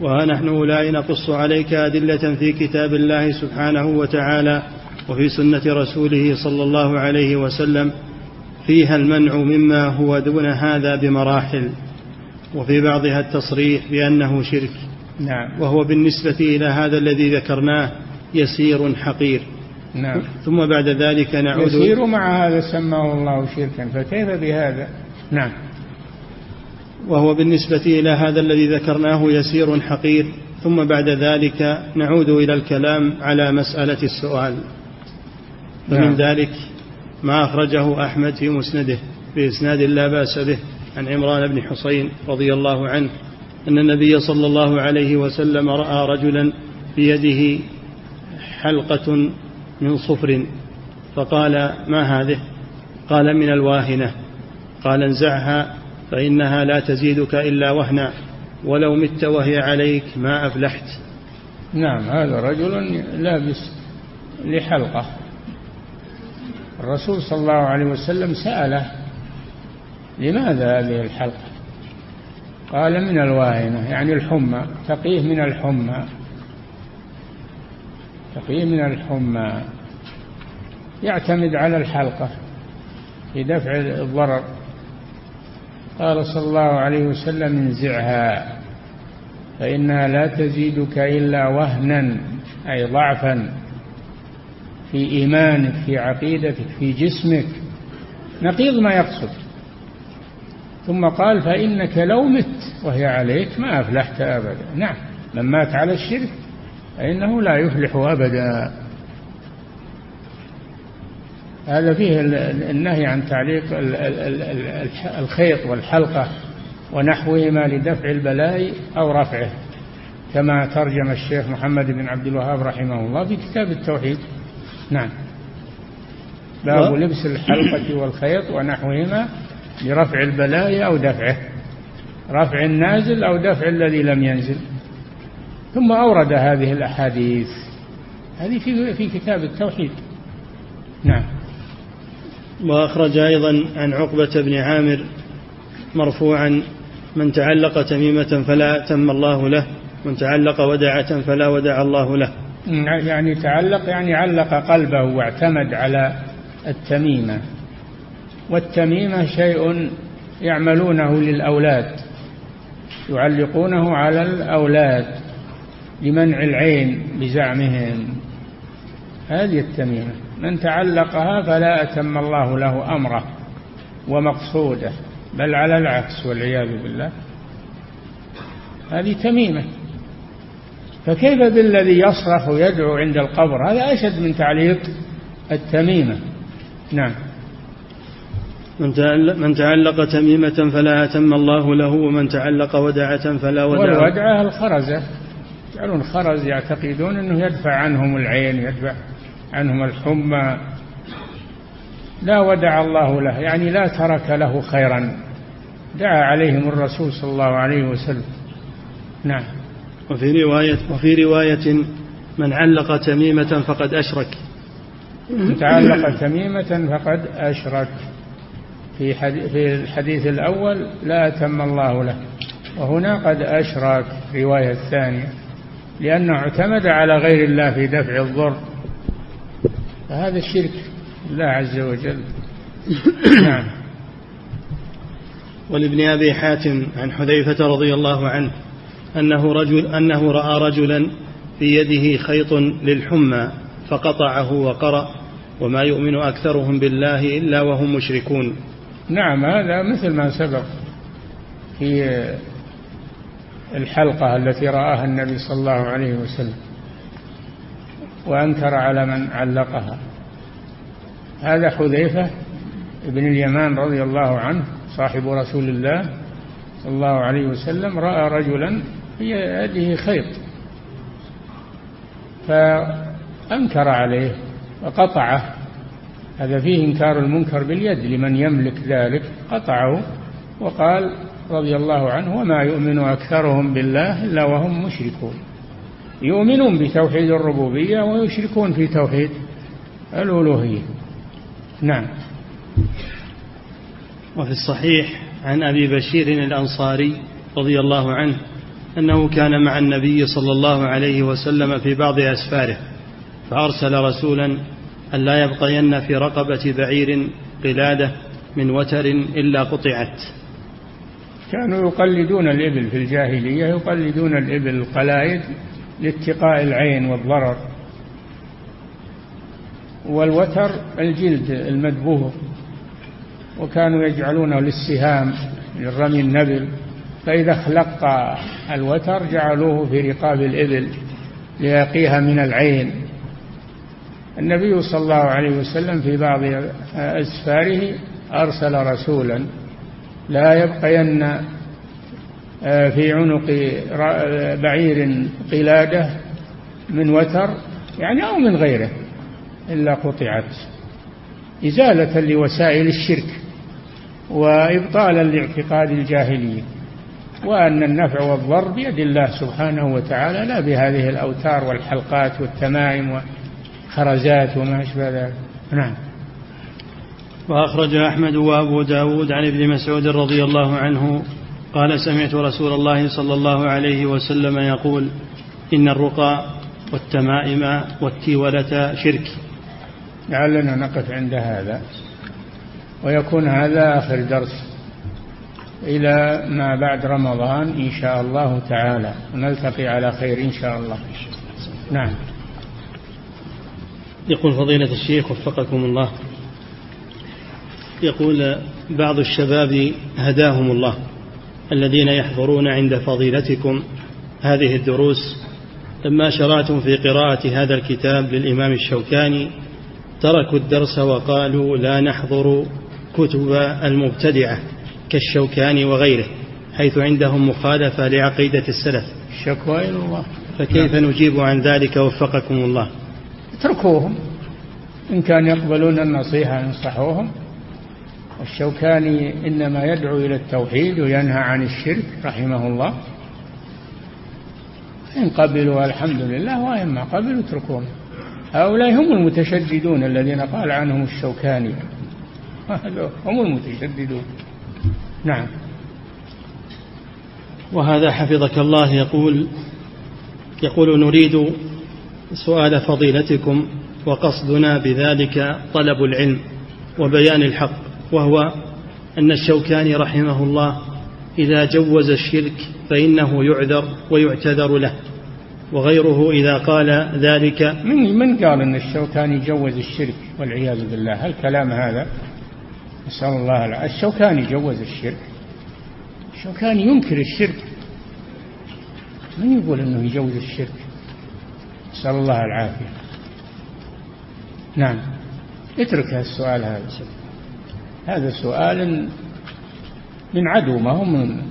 وها نحن أولئك نقص عليك أدلة في كتاب الله سبحانه وتعالى وفي سنة رسوله صلى الله عليه وسلم. فيها المنع مما هو دون هذا بمراحل وفي بعضها التصريح بأنه شرك نعم. وهو بالنسبة إلى هذا الذي ذكرناه يسير حقير. نعم. ثم بعد ذلك نعود يسير مع هذا سماه الله شركا فكيف بهذا؟ نعم. وهو بالنسبة إلى هذا الذي ذكرناه يسير حقير. ثم بعد ذلك نعود إلى الكلام على مسألة السؤال. ومن نعم. ذلك ما أخرجه أحمد في مسنده بإسناد لا بأس به عن عمران بن حصين رضي الله عنه أن النبي صلى الله عليه وسلم رأى رجلا بيده حلقة من صفر فقال ما هذه؟ قال من الواهنة. قال انزعها فإنها لا تزيدك إلا وهنا ولو مت وهي عليك ما أفلحت. نعم هذا رجل لابس لحلقة. الرسول صلى الله عليه وسلم سأله لماذا هذه الحلقة؟ قال من الواهنة يعني الحمى تقيه من الحمى تقيه من الحمى يعتمد على الحلقة في دفع الضرر. قال صلى الله عليه وسلم انزعها فإنها لا تزيدك إلا وهنا أي ضعفا. في إيمانك في عقيدتك في جسمك. نقيض ما يقصد. ثم قال فإنك لو مت وهي عليك ما أفلحت أبدا. نعم من مات على الشرك فإنه لا يفلح أبدا. هذا فيه النهي عن تعليق الخيط والحلقة ونحوهما لدفع البلاء أو رفعه كما ترجم الشيخ محمد بن عبد الوهاب رحمه الله في كتاب التوحيد. نعم. باب لبس الحلقة والخيط ونحوهما لرفع البلاء أو دفعه. رفع النازل أو دفع الذي لم ينزل. ثم أورد هذه الأحاديث. هذه في في كتاب التوحيد. نعم. وأخرج أيضا عن عقبة بن عامر مرفوعا من تعلق تميمة فلا أتم الله له من تعلق ودعة فلا ودع الله له. يعني تعلق يعني علق قلبه واعتمد على التميمة. والتميمة شيء يعملونه للأولاد يعلقونه على الأولاد لمنع العين بزعمهم. هذه التميمة. من تعلقها فلا أتم الله له أمره ومقصوده بل على العكس والعياذ بالله. هذه تميمة. فكيف بالذي يصرخ ويدعو عند القبر؟ هذا أشد من تعليق التميمة. نعم. من تعلق, من تعلق تميمة فلا أتم الله له ومن تعلق ودعة فلا ودع. والودعة الخرزة. يجعلون خرز يعتقدون أنه يدفع عنهم العين يدفع عنهم الحمى. لا ودع الله له يعني لا ترك له خيرا. دعا عليهم الرسول صلى الله عليه وسلم. نعم. وفي رواية وفي رواية من علق تميمة فقد أشرك. من تعلق تميمة فقد أشرك. في في الحديث الأول لا أتم الله له وهنا قد أشرك رواية الثانية لأنه اعتمد على غير الله في دفع الضر. فهذا الشرك الله عز وجل. نعم. ولابن أبي حاتم عن حذيفة رضي الله عنه أنه, رجل أنه رأى رجلا في يده خيط للحمى فقطعه وقرأ وما يؤمن أكثرهم بالله إلا وهم مشركون. نعم هذا مثل ما سبق في الحلقة التي رآها النبي صلى الله عليه وسلم وأنكر على من علقها. هذا حذيفة بن اليمان رضي الله عنه صاحب رسول الله صلى الله عليه وسلم رأى رجلا في يده خيط. فأنكر عليه وقطعه. هذا فيه إنكار المنكر باليد لمن يملك ذلك. قطعه وقال رضي الله عنه وما يؤمن أكثرهم بالله إلا وهم مشركون. يؤمنون بتوحيد الربوبية ويشركون في توحيد الألوهية. نعم. وفي الصحيح عن أبي بشير الأنصاري رضي الله عنه أنه كان مع النبي صلى الله عليه وسلم في بعض أسفاره فأرسل رسولا أن لا يبقين في رقبة بعير قلادة من وتر إلا قطعت. كانوا يقلدون الإبل في الجاهلية يقلدون الإبل القلائد لاتقاء العين والضرر. والوتر الجلد المدبوغ وكانوا يجعلونه للسهام للرمي النبل. فإذا اخلق الوتر جعلوه في رقاب الإبل ليقيها من العين. النبي صلى الله عليه وسلم في بعض أسفاره أرسل رسولا لا يبقين آه، في عنق بعير قلادة من وتر يعني أو من غيره إلا قطعت. إزالة لوسائل الشرك وإبطالا لاعتقاد الجاهلية. وأن النفع والضر بيد الله سبحانه وتعالى لا بهذه الأوتار والحلقات والتمائم والخرزات وما أشبه ذلك. نعم. وأخرج أحمد وأبو داود عن ابن مسعود رضي الله عنه قال سمعت رسول الله صلى الله عليه وسلم يقول إن الرقى والتمائم والتيولة شرك. لعلنا نقف عند هذا ويكون هذا آخر درس. إلى ما بعد رمضان إن شاء الله تعالى. ونلتقي على خير إن شاء الله. نعم. يقول فضيلة الشيخ وفقكم الله. يقول بعض الشباب هداهم الله. الذين يحضرون عند فضيلتكم هذه الدروس. لما شرعتم في قراءة هذا الكتاب للإمام الشوكاني تركوا الدرس وقالوا لا نحضر كتب المبتدعة. كالشوكاني وغيره حيث عندهم مخالفة لعقيدة السلف. الشكوى إلى الله فكيف نجيب عن ذلك وفقكم الله؟ اتركوهم. إن كان يقبلون النصيحة ينصحوهم الشوكاني إنما يدعو إلى التوحيد وينهى عن الشرك رحمه الله. إن قبلوا الحمد لله وإن ما قبلوا اتركوهم. هؤلاء هم المتشددون الذين قال عنهم الشوكاني. هم المتشددون. نعم. وهذا حفظك الله يقول يقول نريد سؤال فضيلتكم وقصدنا بذلك طلب العلم وبيان الحق وهو أن الشوكاني رحمه الله إذا جوز الشرك فإنه يعذر ويعتذر له وغيره إذا قال ذلك من من قال أن الشوكاني جوز الشرك والعياذ بالله؟ الكلام هذا؟ نسأل الله العافية. الشوكاني جوز الشرك. الشوكاني ينكر الشرك. من يقول أنه يجوز الشرك؟ نسأل الله العافية. نعم. اترك السؤال هذا. هذا سؤال من عدو ما هو من,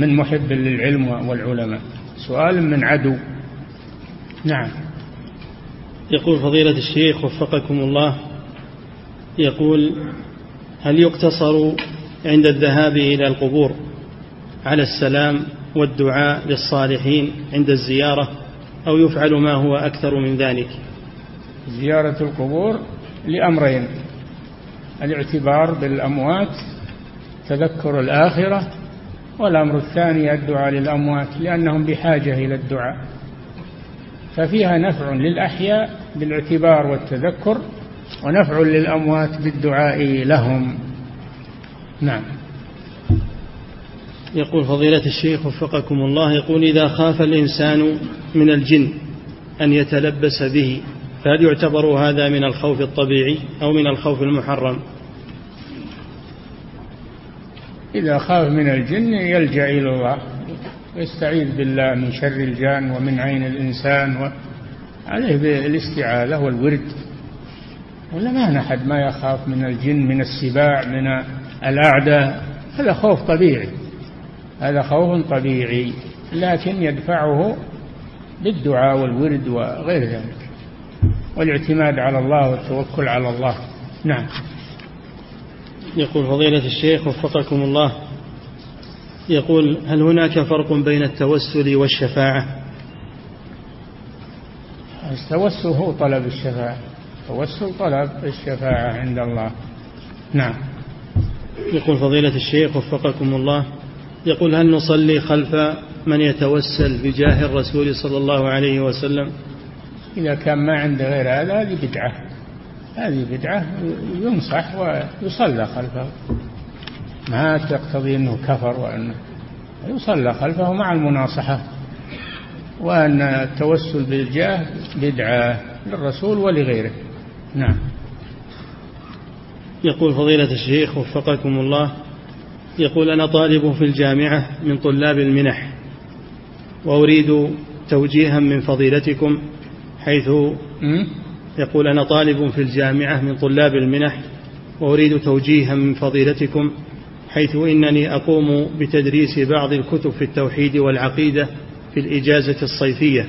من محب للعلم والعلماء. سؤال من عدو. نعم. يقول فضيلة الشيخ وفقكم الله يقول هل يقتصر عند الذهاب إلى القبور على السلام والدعاء للصالحين عند الزيارة أو يفعل ما هو أكثر من ذلك؟ زيارة القبور لأمرين الاعتبار بالأموات تذكر الآخرة والأمر الثاني الدعاء للأموات لأنهم بحاجة إلى الدعاء. ففيها نفع للأحياء بالاعتبار والتذكر ونفع للأموات بالدعاء لهم. نعم. يقول فضيلة الشيخ وفقكم الله يقول إذا خاف الإنسان من الجن أن يتلبس به فهل يعتبر هذا من الخوف الطبيعي أو من الخوف المحرم؟ إذا خاف من الجن يلجأ إلى الله ويستعيذ بالله من شر الجان ومن عين الإنسان عليه بالاستعاذة والورد. ولا ما أحد ما يخاف من الجن من السباع من الأعداء هذا خوف طبيعي. هذا خوف طبيعي لكن يدفعه بالدعاء والورد وغير ذلك. والاعتماد على الله والتوكل على الله. نعم. يقول فضيلة الشيخ وفقكم الله. يقول هل هناك فرق بين التوسل والشفاعة؟ التوسل هو طلب الشفاعة. التوسل طلب الشفاعة عند الله. نعم. يقول فضيلة الشيخ وفقكم الله يقول هل نصلي خلف من يتوسل بجاه الرسول صلى الله عليه وسلم؟ إذا كان ما عنده غير هذا هذه بدعة. هذه بدعة ينصح ويصلى خلفه. ما تقتضي أنه كفر وأنه يصلى خلفه مع المناصحة. وأن التوسل بالجاه بدعة للرسول ولغيره. نعم. يقول فضيلة الشيخ وفقكم الله يقول أنا طالب في الجامعة من طلاب المنح وأريد توجيها من فضيلتكم حيث يقول أنا طالب في الجامعة من طلاب المنح وأريد توجيها من فضيلتكم حيث إنني أقوم بتدريس بعض الكتب في التوحيد والعقيدة في الإجازة الصيفية.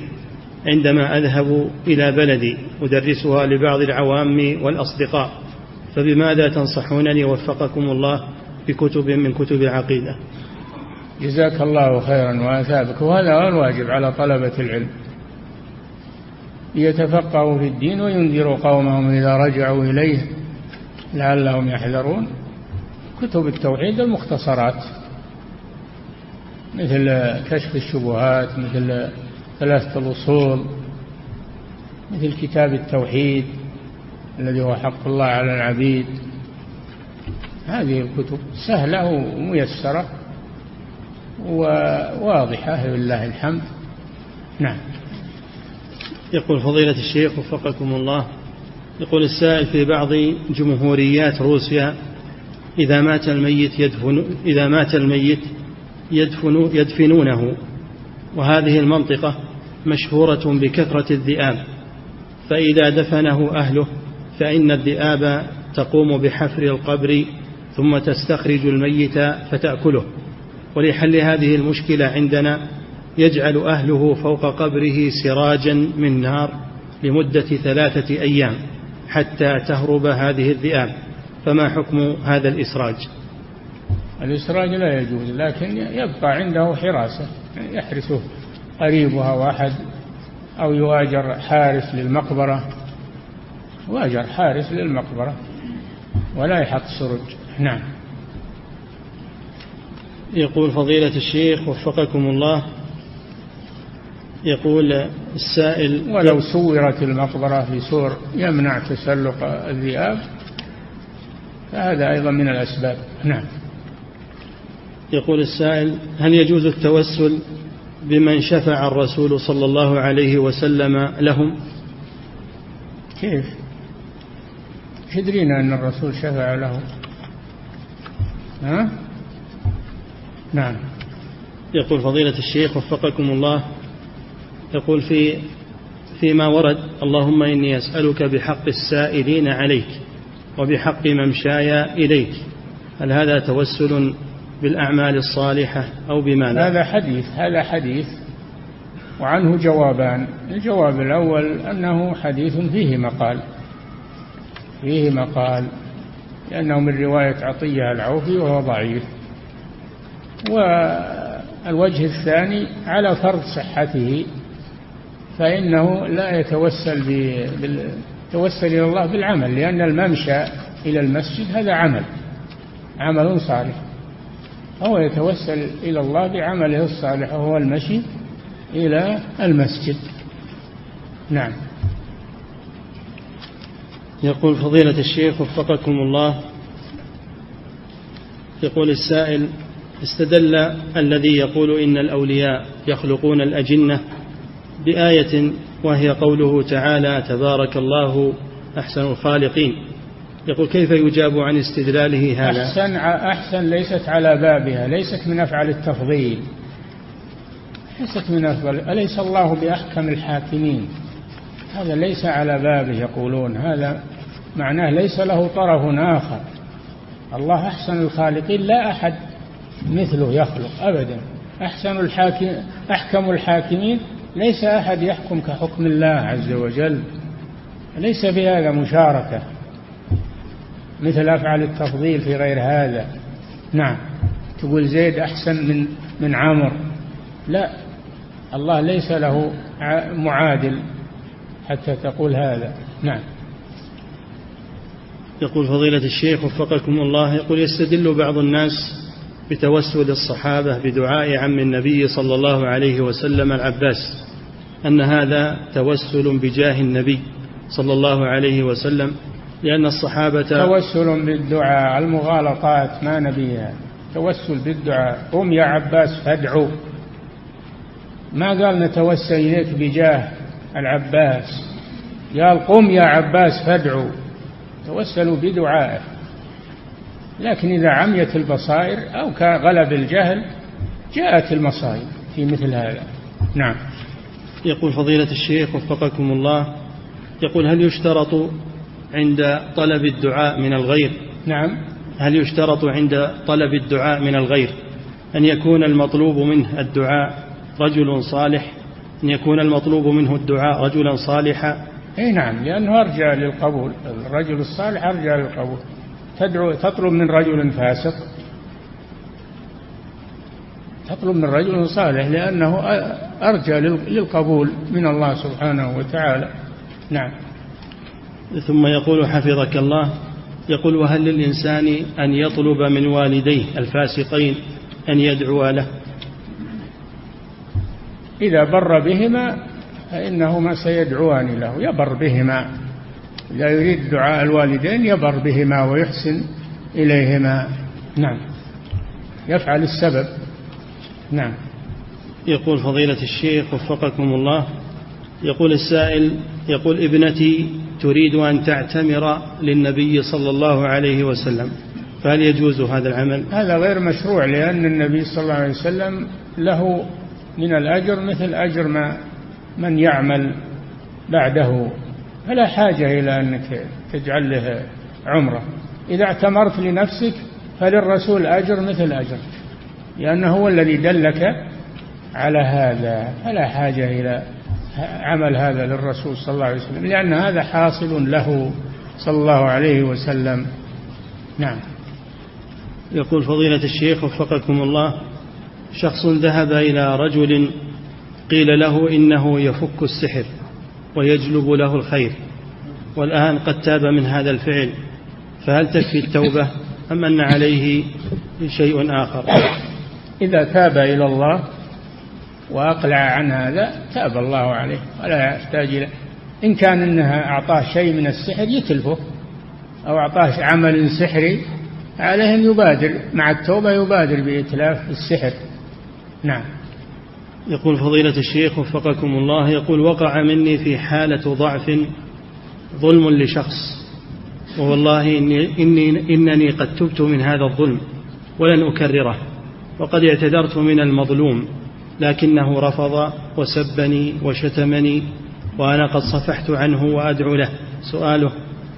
عندما أذهب إلى بلدي أدرسها لبعض العوام والأصدقاء فبماذا تنصحونني وفقكم الله بكتب من كتب العقيدة؟ جزاك الله خيرا وأثابك. وهذا هو الواجب على طلبة العلم. ليتفقهوا في الدين وينذروا قومهم إذا رجعوا إليه لعلهم يحذرون. كتب التوحيد المختصرات مثل كشف الشبهات مثل ثلاثة الأصول مثل كتاب التوحيد الذي هو حق الله على العبيد. هذه الكتب سهلة وميسرة وواضحة لله الحمد. نعم. يقول فضيلة الشيخ وفقكم الله يقول السائل في بعض جمهوريات روسيا إذا مات الميت يدفن إذا مات الميت يدفن يدفنونه وهذه المنطقة مشهورة بكثرة الذئاب فإذا دفنه أهله فإن الذئاب تقوم بحفر القبر ثم تستخرج الميت فتأكله. ولحل هذه المشكلة عندنا يجعل أهله فوق قبره سراجا من نار لمدة ثلاثة أيام حتى تهرب هذه الذئاب. فما حكم هذا الإسراج؟ الإسراج لا يجوز لكن يبقى عنده حراسة يحرسه. قريبها واحد أو يواجر حارس للمقبرة. واجر حارس للمقبرة ولا يحط سرج. نعم. يقول فضيلة الشيخ وفقكم الله يقول السائل ولو سورت المقبرة بسور يمنع تسلق الذئاب فهذا أيضا من الأسباب. نعم. يقول السائل هل يجوز التوسل بمن شفع الرسول صلى الله عليه وسلم لهم؟ كيف؟ تدرين أن الرسول شفع لهم. ها؟ نعم. يقول فضيلة الشيخ وفقكم الله يقول في فيما ورد اللهم إني أسألك بحق السائلين عليك وبحق ممشاي إليك. هل هذا توسل بالأعمال الصالحة أو بما لا. هذا حديث هذا حديث وعنه جوابان. الجواب الأول أنه حديث فيه مقال. فيه مقال لأنه من رواية عطية العوفي وهو ضعيف. والوجه الثاني على فرض صحته فإنه لا يتوسل بال... توسل إلى الله بالعمل لأن الممشى إلى المسجد هذا عمل. عمل صالح. هو يتوسل إلى الله بعمله الصالح وهو المشي إلى المسجد. نعم. يقول فضيلة الشيخ وفقكم الله. يقول السائل استدل الذي يقول إن الأولياء يخلقون الأجنة بآية وهي قوله تعالى تبارك الله أحسن الخالقين. يقول كيف يجاب عن استدلاله هذا؟ أحسن, أحسن ليست على بابها ليست من أفعال التفضيل. ليست من أفضل أليس الله بأحكم الحاكمين؟ هذا ليس على بابه يقولون هذا معناه ليس له طرف آخر. الله أحسن الخالقين لا أحد مثله يخلق أبدا. أحسن الحاكم أحكم الحاكمين ليس أحد يحكم كحكم الله عز وجل. ليس في هذا مشاركة. مثل أفعال التفضيل في غير هذا. نعم. تقول زيد أحسن من من عمر لا الله ليس له معادل حتى تقول هذا. نعم. يقول فضيلة الشيخ وفقكم الله يقول يستدل بعض الناس بتوسل الصحابة بدعاء عم النبي صلى الله عليه وسلم العباس أن هذا توسل بجاه النبي صلى الله عليه وسلم لأن الصحابة توسل بالدعاء المغالطات ما نبيها توسل بالدعاء. قم يا عباس فادعوا ما قال نتوسل إليك بجاه العباس؟ قال قم يا عباس فادعوا توسلوا بدعائه. لكن إذا عميت البصائر أو غلب الجهل جاءت المصائب في مثل هذا. نعم. يقول فضيلة الشيخ وفقكم الله يقول هل يشترط عند طلب الدعاء من الغير. نعم. هل يشترط عند طلب الدعاء من الغير أن يكون المطلوب منه الدعاء رجل صالح؟ أن يكون المطلوب منه الدعاء رجلا صالحا؟ إي نعم لأنه أرجى للقبول. الرجل الصالح أرجى للقبول. تدعو تطلب من رجل فاسق. تطلب من رجل صالح لأنه أرجى للقبول من الله سبحانه وتعالى. نعم. ثم يقول حفظك الله يقول وهل للإنسان أن يطلب من والديه الفاسقين أن يدعو له؟ إذا بر بهما فإنهما سيدعوان له يبر بهما. إذا يريد دعاء الوالدين يبر بهما ويحسن إليهما. نعم. يفعل السبب. نعم. يقول فضيلة الشيخ وفقكم الله يقول السائل يقول ابنتي تريد أن تعتمر للنبي صلى الله عليه وسلم فهل يجوز هذا العمل؟ هذا غير مشروع لأن النبي صلى الله عليه وسلم له من الأجر مثل أجر ما من يعمل بعده فلا حاجة إلى أنك تجعل له عمرة. إذا اعتمرت لنفسك فللرسول أجر مثل أجر لأنه هو الذي دلك على هذا فلا حاجة إلى عمل هذا للرسول صلى الله عليه وسلم لأن هذا حاصل له صلى الله عليه وسلم. نعم. يقول فضيلة الشيخ وفقكم الله شخص ذهب إلى رجل قيل له إنه يفك السحر ويجلب له الخير والآن قد تاب من هذا الفعل فهل تكفي التوبة أم أن عليه شيء آخر؟ إذا تاب إلى الله وأقلع عن هذا تاب الله عليه ولا يحتاج إلى إن كان إنها أعطاه شيء من السحر يتلفه أو أعطاه عمل سحري عليه أن يبادر مع التوبة يبادر بإتلاف السحر. نعم. يقول فضيلة الشيخ وفقكم الله يقول وقع مني في حالة ضعف ظلم لشخص ووالله إني, إني إنني قد تبت من هذا الظلم ولن أكرره وقد اعتذرت من المظلوم. لكنه رفض وسبني وشتمني وأنا قد صفحت عنه وأدعو له. سؤاله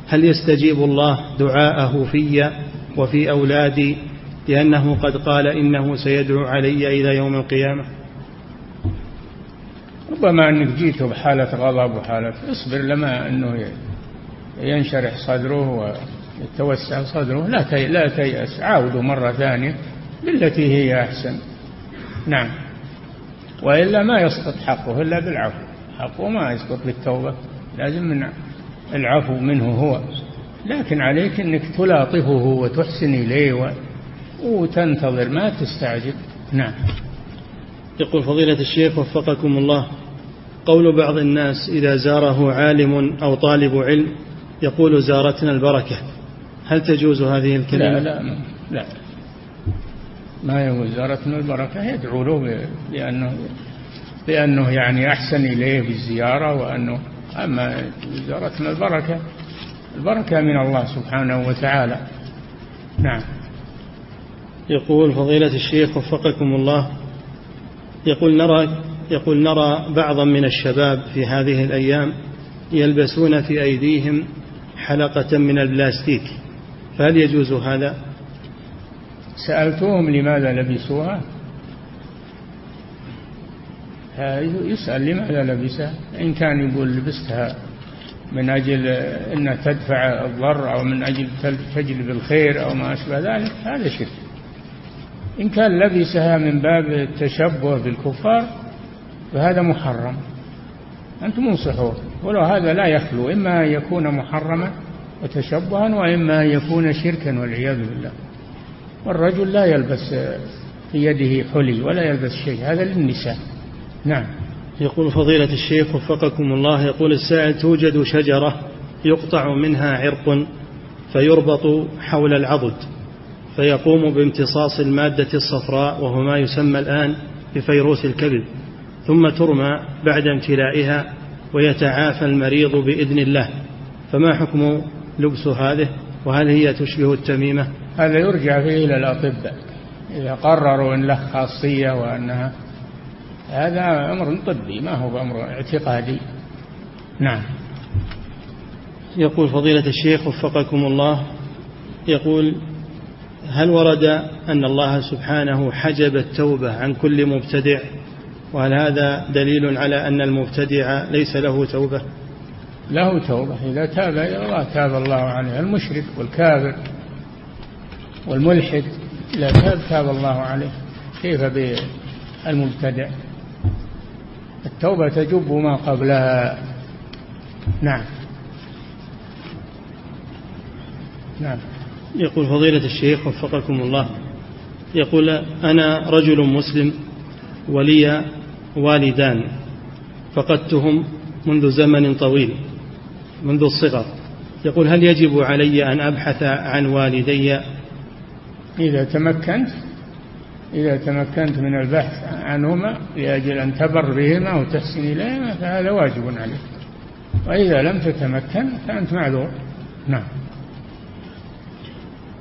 هل يستجيب الله دعاءه في وفي أولادي؟ لأنه قد قال إنه سيدعو علي إلى يوم القيامة. ربما أنك جيته بحالة غضب وحالة اصبر لما أنه ينشرح صدره ويتوسع صدره. لا تيأس عاودوا مرة ثانية بالتي هي أحسن. نعم. وإلا ما يسقط حقه إلا بالعفو. حقه ما يسقط بالتوبة لازم من العفو منه هو. لكن عليك أنك تلاطفه وتحسن إليه وتنتظر ما تستعجل. نعم. يقول فضيلة الشيخ وفقكم الله قول بعض الناس إذا زاره عالم أو طالب علم يقول زارتنا البركة. هل تجوز هذه الكلمة؟ لا لا لا. ما يقول زارتنا البركة؟ يدعو له بأنه بأنه يعني أحسن إليه بالزيارة وأنه أما زارتنا البركة البركة من الله سبحانه وتعالى. نعم. يقول فضيلة الشيخ وفقكم الله يقول نرى يقول نرى بعضا من الشباب في هذه الأيام يلبسون في أيديهم حلقة من البلاستيك. فهل يجوز هذا؟ سألتهم لماذا لبسوها. يسأل لماذا لبسها. إن كان يقول لبستها من أجل أن تدفع الضر أو من أجل تجلب الخير أو ما أشبه ذلك هذا شرك. إن كان لبسها من باب التشبه بالكفار فهذا محرم. أنتم انصحوه. ولو هذا لا يخلو إما أن يكون محرما وتشبها وإما أن يكون شركا والعياذ بالله. والرجل لا يلبس في يده حلي ولا يلبس شيء هذا للنساء. نعم. يقول فضيلة الشيخ وفقكم الله يقول السائل توجد شجرة يقطع منها عرق فيربط حول العضد فيقوم بامتصاص المادة الصفراء وهو ما يسمى الآن بفيروس الكبد ثم ترمى بعد امتلائها ويتعافى المريض بإذن الله. فما حكم لبس هذه؟ وهل هي تشبه التميمة؟ هذا يرجع فيه إلى الأطباء إذا قرروا أن له خاصية وأنها هذا أمر طبي ما هو أمر اعتقادي. نعم. يقول فضيلة الشيخ وفقكم الله يقول هل ورد أن الله سبحانه حجب التوبة عن كل مبتدع؟ وهل هذا دليل على أن المبتدع ليس له توبة؟ له توبة إذا تاب إلى الله تاب الله عليه المشرك والكافر. والملحد إذا تاب تاب الله عليه كيف بالمبتدع؟ التوبة تجب ما قبلها. نعم. نعم. يقول فضيلة الشيخ وفقكم الله يقول أنا رجل مسلم ولي والدان فقدتهم منذ زمن طويل منذ الصغر. يقول هل يجب علي أن أبحث عن والدي إذا تمكنت إذا تمكنت من البحث عنهما لأجل أن تبر بهما وتحسن إليهما فهذا واجب عليك. وإذا لم تتمكن فأنت معذور. نعم.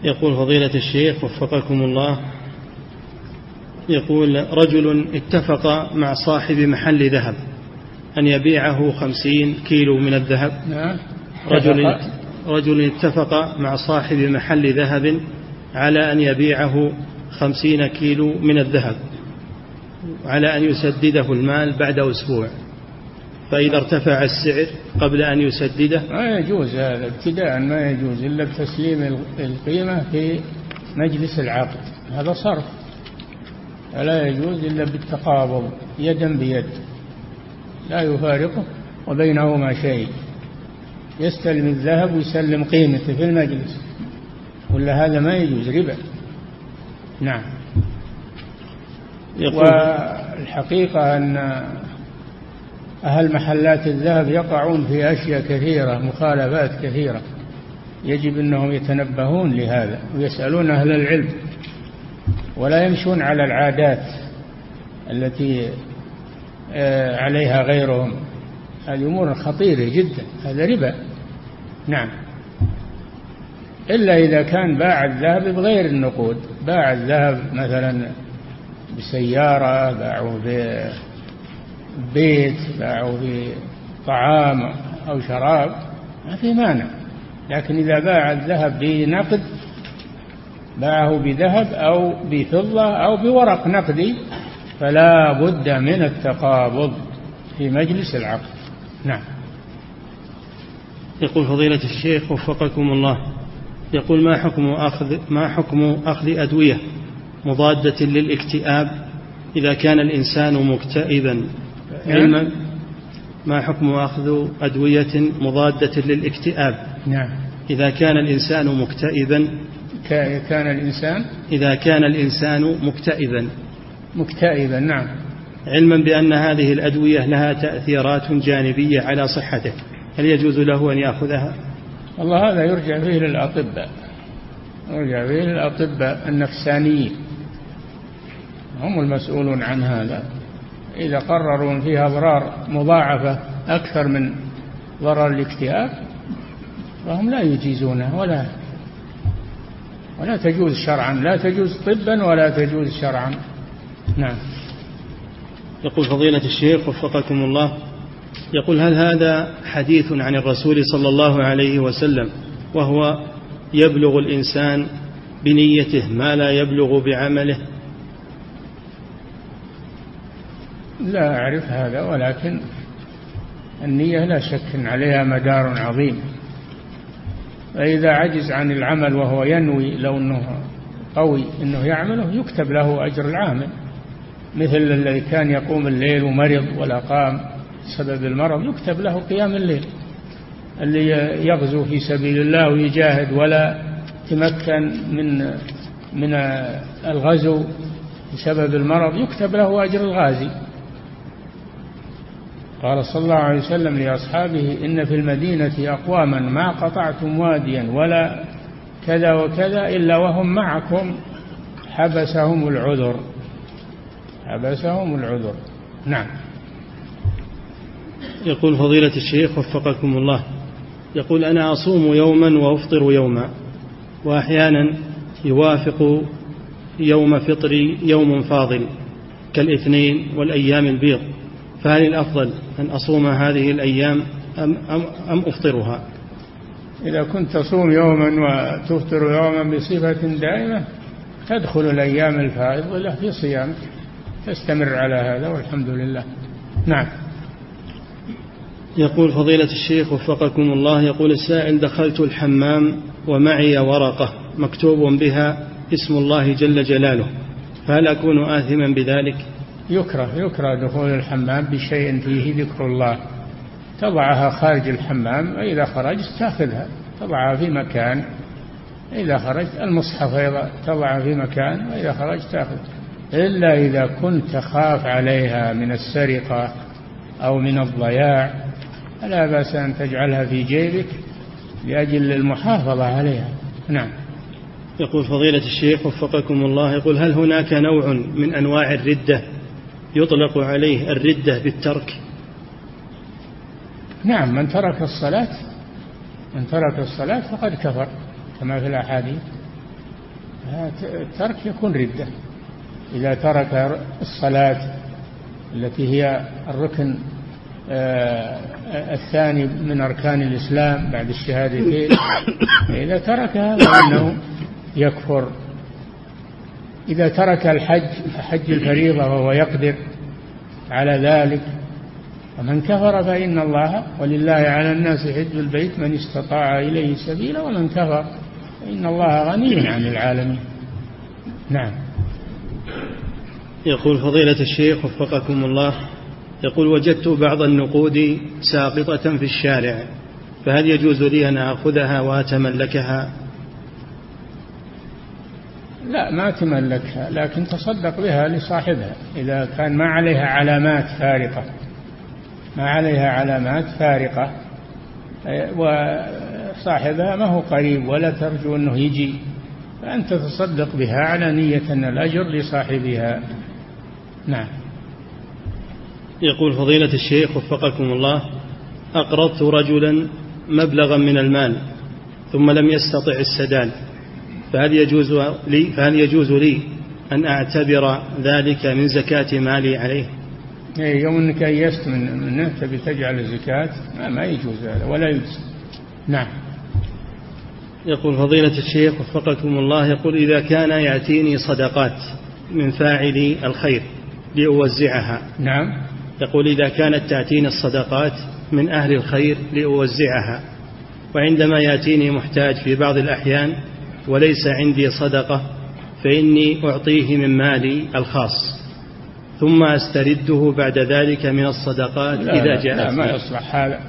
يقول فضيلة الشيخ وفقكم الله يقول رجل اتفق مع صاحب محل ذهب أن يبيعه خمسين كيلو من الذهب. نعم. رجل, رجل اتفق مع صاحب محل ذهب على أن يبيعه خمسين كيلو من الذهب على أن يسدده المال بعد أسبوع. فإذا ارتفع السعر قبل أن يسدده ما يجوز هذا ابتداء ما يجوز إلا بتسليم القيمة في مجلس العقد. هذا صرف. فلا يجوز إلا بالتقابض يدا بيد. لا يفارقه وبينهما شيء. يستلم الذهب ويسلم قيمته في المجلس. ولا هذا ما يجوز؟ ربا. نعم. والحقيقة أن أهل محلات الذهب يقعون في أشياء كثيرة مخالفات كثيرة. يجب أنهم يتنبهون لهذا ويسألون أهل العلم. ولا يمشون على العادات التي آه، عليها غيرهم. هذه أمور خطيرة جدا. هذا ربا. نعم. إلا إذا كان باع الذهب بغير النقود. باع الذهب مثلا بسيارة باعوا ببيت باعوا بطعام أو شراب ما في مانع. لكن إذا باع الذهب بنقد باعه بذهب أو بفضة أو بورق نقدي فلا بد من التقابض في مجلس العقد. نعم. يقول فضيلة الشيخ وفقكم الله. يقول ما حكم أخذ ما حكم أخذ أدوية مضادة للاكتئاب إذا كان الإنسان مكتئبا؟ نعم. علما ما حكم أخذ أدوية مضادة للاكتئاب؟ نعم. إذا كان الإنسان مكتئبا كان الإنسان إذا كان الإنسان مكتئبا. مكتئبا نعم. علما بأن هذه الأدوية لها تأثيرات جانبية على صحته هل يجوز له أن يأخذها؟ والله هذا يرجع فيه للأطباء يرجع فيه للأطباء النفسانيين. هم المسؤولون عن هذا. إذا قرروا أن فيها أضرار مضاعفة أكثر من ضرر الاكتئاب فهم لا يجيزونها ولا ولا تجوز شرعا لا تجوز طبا ولا تجوز شرعا. نعم. يقول فضيلة الشيخ وفقكم الله يقول هل هذا حديث عن الرسول صلى الله عليه وسلم وهو يبلغ الإنسان بنيته ما لا يبلغ بعمله؟ لا أعرف هذا ولكن النية لا شك عليها مدار عظيم. فإذا عجز عن العمل وهو ينوي لو أنه قوي أنه يعمله يكتب له أجر العامل مثل الذي كان يقوم الليل ومرض ولا قام بسبب المرض يكتب له قيام الليل اللي يغزو في سبيل الله ويجاهد ولا تمكن من من الغزو بسبب المرض يكتب له أجر الغازي. قال صلى الله عليه وسلم لأصحابه إن في المدينة أقواما ما قطعتم واديا ولا كذا وكذا إلا وهم معكم حبسهم العذر حبسهم العذر. نعم. يقول فضيلة الشيخ وفقكم الله. يقول أنا أصوم يوما وأفطر يوما وأحيانا يوافق يوم فطري يوم فاضل كالاثنين والأيام البيض. فهل الأفضل أن أصوم هذه الأيام أم, أم, أم أفطرها؟ إذا كنت تصوم يوما وتفطر يوما بصفة دائمة تدخل الأيام الفائضة في صيامك تستمر على هذا والحمد لله. نعم. يقول فضيلة الشيخ وفقكم الله يقول السائل دخلت الحمام ومعي ورقة مكتوب بها اسم الله جل جلاله فهل أكون آثما بذلك؟ يكره يكره دخول الحمام بشيء فيه ذكر الله. تضعها خارج الحمام وإذا خرجت تأخذها. تضعها في مكان إذا خرجت المصحف أيضا تضعها في مكان وإذا خرجت تأخذ. إلا إذا كنت تخاف عليها من السرقة أو من الضياع. فلا بأس أن تجعلها في جيبك لأجل المحافظة عليها. نعم. يقول فضيلة الشيخ وفقكم الله يقول هل هناك نوع من أنواع الردة يطلق عليه الردة بالترك؟ نعم من ترك الصلاة من ترك الصلاة فقد كفر كما في الأحاديث. الترك يكون ردة. إذا ترك الصلاة التي هي الركن الثاني من أركان الإسلام بعد الشهادتين إذا تركها فإنه يكفر. إذا ترك الحج حج الفريضة وهو يقدر على ذلك. ومن كفر فإن الله ولله على الناس حج البيت من استطاع إليه سبيلا ومن كفر فإن الله غني عن العالمين. نعم. يقول فضيلة الشيخ وفقكم الله. يقول وجدت بعض النقود ساقطة في الشارع فهل يجوز لي أن آخذها وأتملكها؟ لا ما تملكها لكن تصدق بها لصاحبها. إذا كان ما عليها علامات فارقة ما عليها علامات فارقة وصاحبها ما هو قريب ولا ترجو أنه يجي فأنت تصدق بها على نية أن الأجر لصاحبها. نعم. يقول فضيلة الشيخ وفقكم الله أقرضت رجلا مبلغا من المال ثم لم يستطع السداد فهل يجوز لي فهل يجوز لي أن أعتبر ذلك من زكاة مالي عليه؟ إيه يوم إنك أيست من منه تبي تجعل الزكاة ما, ما يجوز هذا ولا يجوز. نعم. يقول فضيلة الشيخ وفقكم الله يقول إذا كان يأتيني صدقات من فاعلي الخير لأوزعها نعم. يقول إذا كانت تأتيني الصدقات من أهل الخير لأوزعها وعندما يأتيني محتاج في بعض الأحيان وليس عندي صدقة فإني أعطيه من مالي الخاص ثم أسترده بعد ذلك من الصدقات لا إذا جاءت. لا ما يصلح هذا.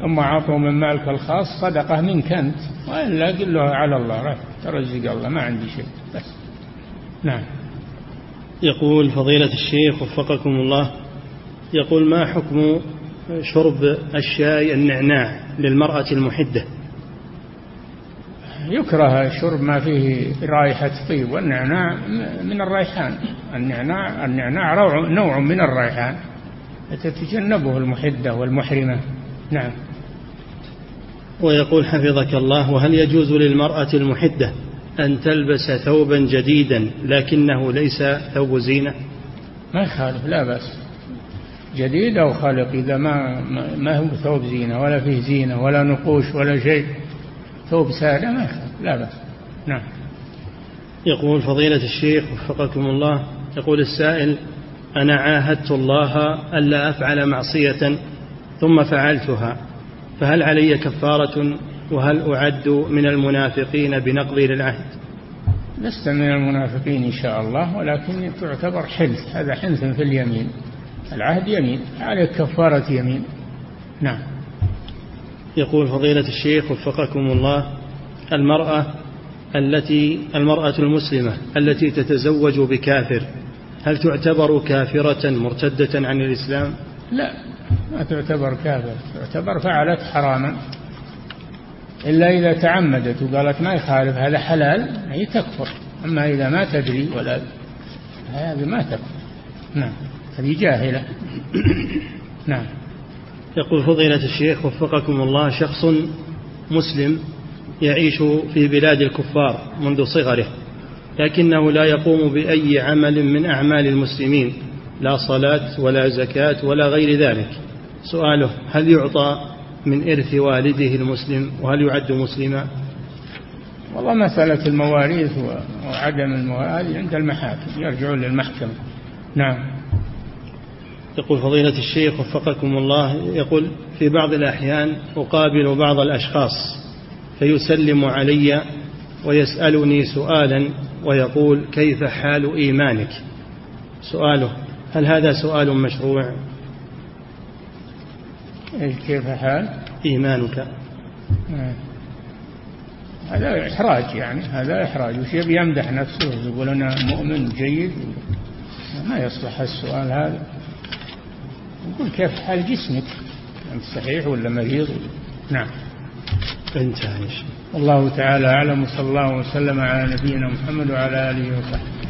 ثم أعطوا من مالك الخاص صدقة منك أنت. وإلا قل له على الله ترزق الله ما عندي شيء. بس. نعم. يقول فضيلة الشيخ وفقكم الله يقول ما حكم شرب الشاي النعناع للمرأة المحدة؟ يكره شرب ما فيه رائحة طيب والنعناع من الريحان. النعناع النعناع نوع من الريحان تتجنبه المحدة والمحرمة. نعم. ويقول حفظك الله وهل يجوز للمرأة المحدة أن تلبس ثوبا جديدا لكنه ليس ثوب زينة؟ ما يخالف لا بأس. جديد أو خالق إذا ما ما هو ثوب زينة ولا فيه زينة ولا نقوش ولا شيء. ثوب سادة ما لا بأس. نعم. يقول فضيلة الشيخ وفقكم الله يقول السائل أنا عاهدت الله ألا أفعل معصية ثم فعلتها فهل علي كفارة وهل أعد من المنافقين بنقضي للعهد؟ لست من المنافقين إن شاء الله ولكن تعتبر حنث هذا حنث في اليمين. العهد يمين عليك كفارة يمين. نعم. يقول فضيلة الشيخ وفقكم الله المرأة التي المرأة المسلمة التي تتزوج بكافر هل تعتبر كافرة مرتدة عن الإسلام؟ لا ما تعتبر كافر تعتبر فعلت حراما. إلا إذا تعمدت وقالت ما يخالف هذا حلال هي تكفر. أما إذا ما تدري ولا هذه ما تكفر. نعم. هذه جاهلة. نعم. يقول فضيلة الشيخ وفقكم الله شخص مسلم يعيش في بلاد الكفار منذ صغره لكنه لا يقوم بأي عمل من أعمال المسلمين لا صلاة ولا زكاة ولا غير ذلك. سؤاله هل يعطى من إرث والده المسلم وهل يعد مسلما؟ والله مسألة المواريث وعدم المواريث عند المحاكم يرجعون للمحكمة. نعم. يقول فضيلة الشيخ وفقكم الله يقول في بعض الأحيان أقابل بعض الأشخاص فيسلم علي ويسألني سؤالا ويقول كيف حال إيمانك؟ سؤاله هل هذا سؤال مشروع؟ كيف حال؟ إيمانك. آه. هذا إحراج يعني هذا إحراج. وش يبي يمدح نفسه؟ يقول أنا مؤمن جيد. ما يصلح السؤال هذا. يقول كيف حال جسمك؟ أنت صحيح ولا مريض نعم. انتهى الله تعالى أعلم وصلى الله وسلم على نبينا محمد وعلى آله وصحبه.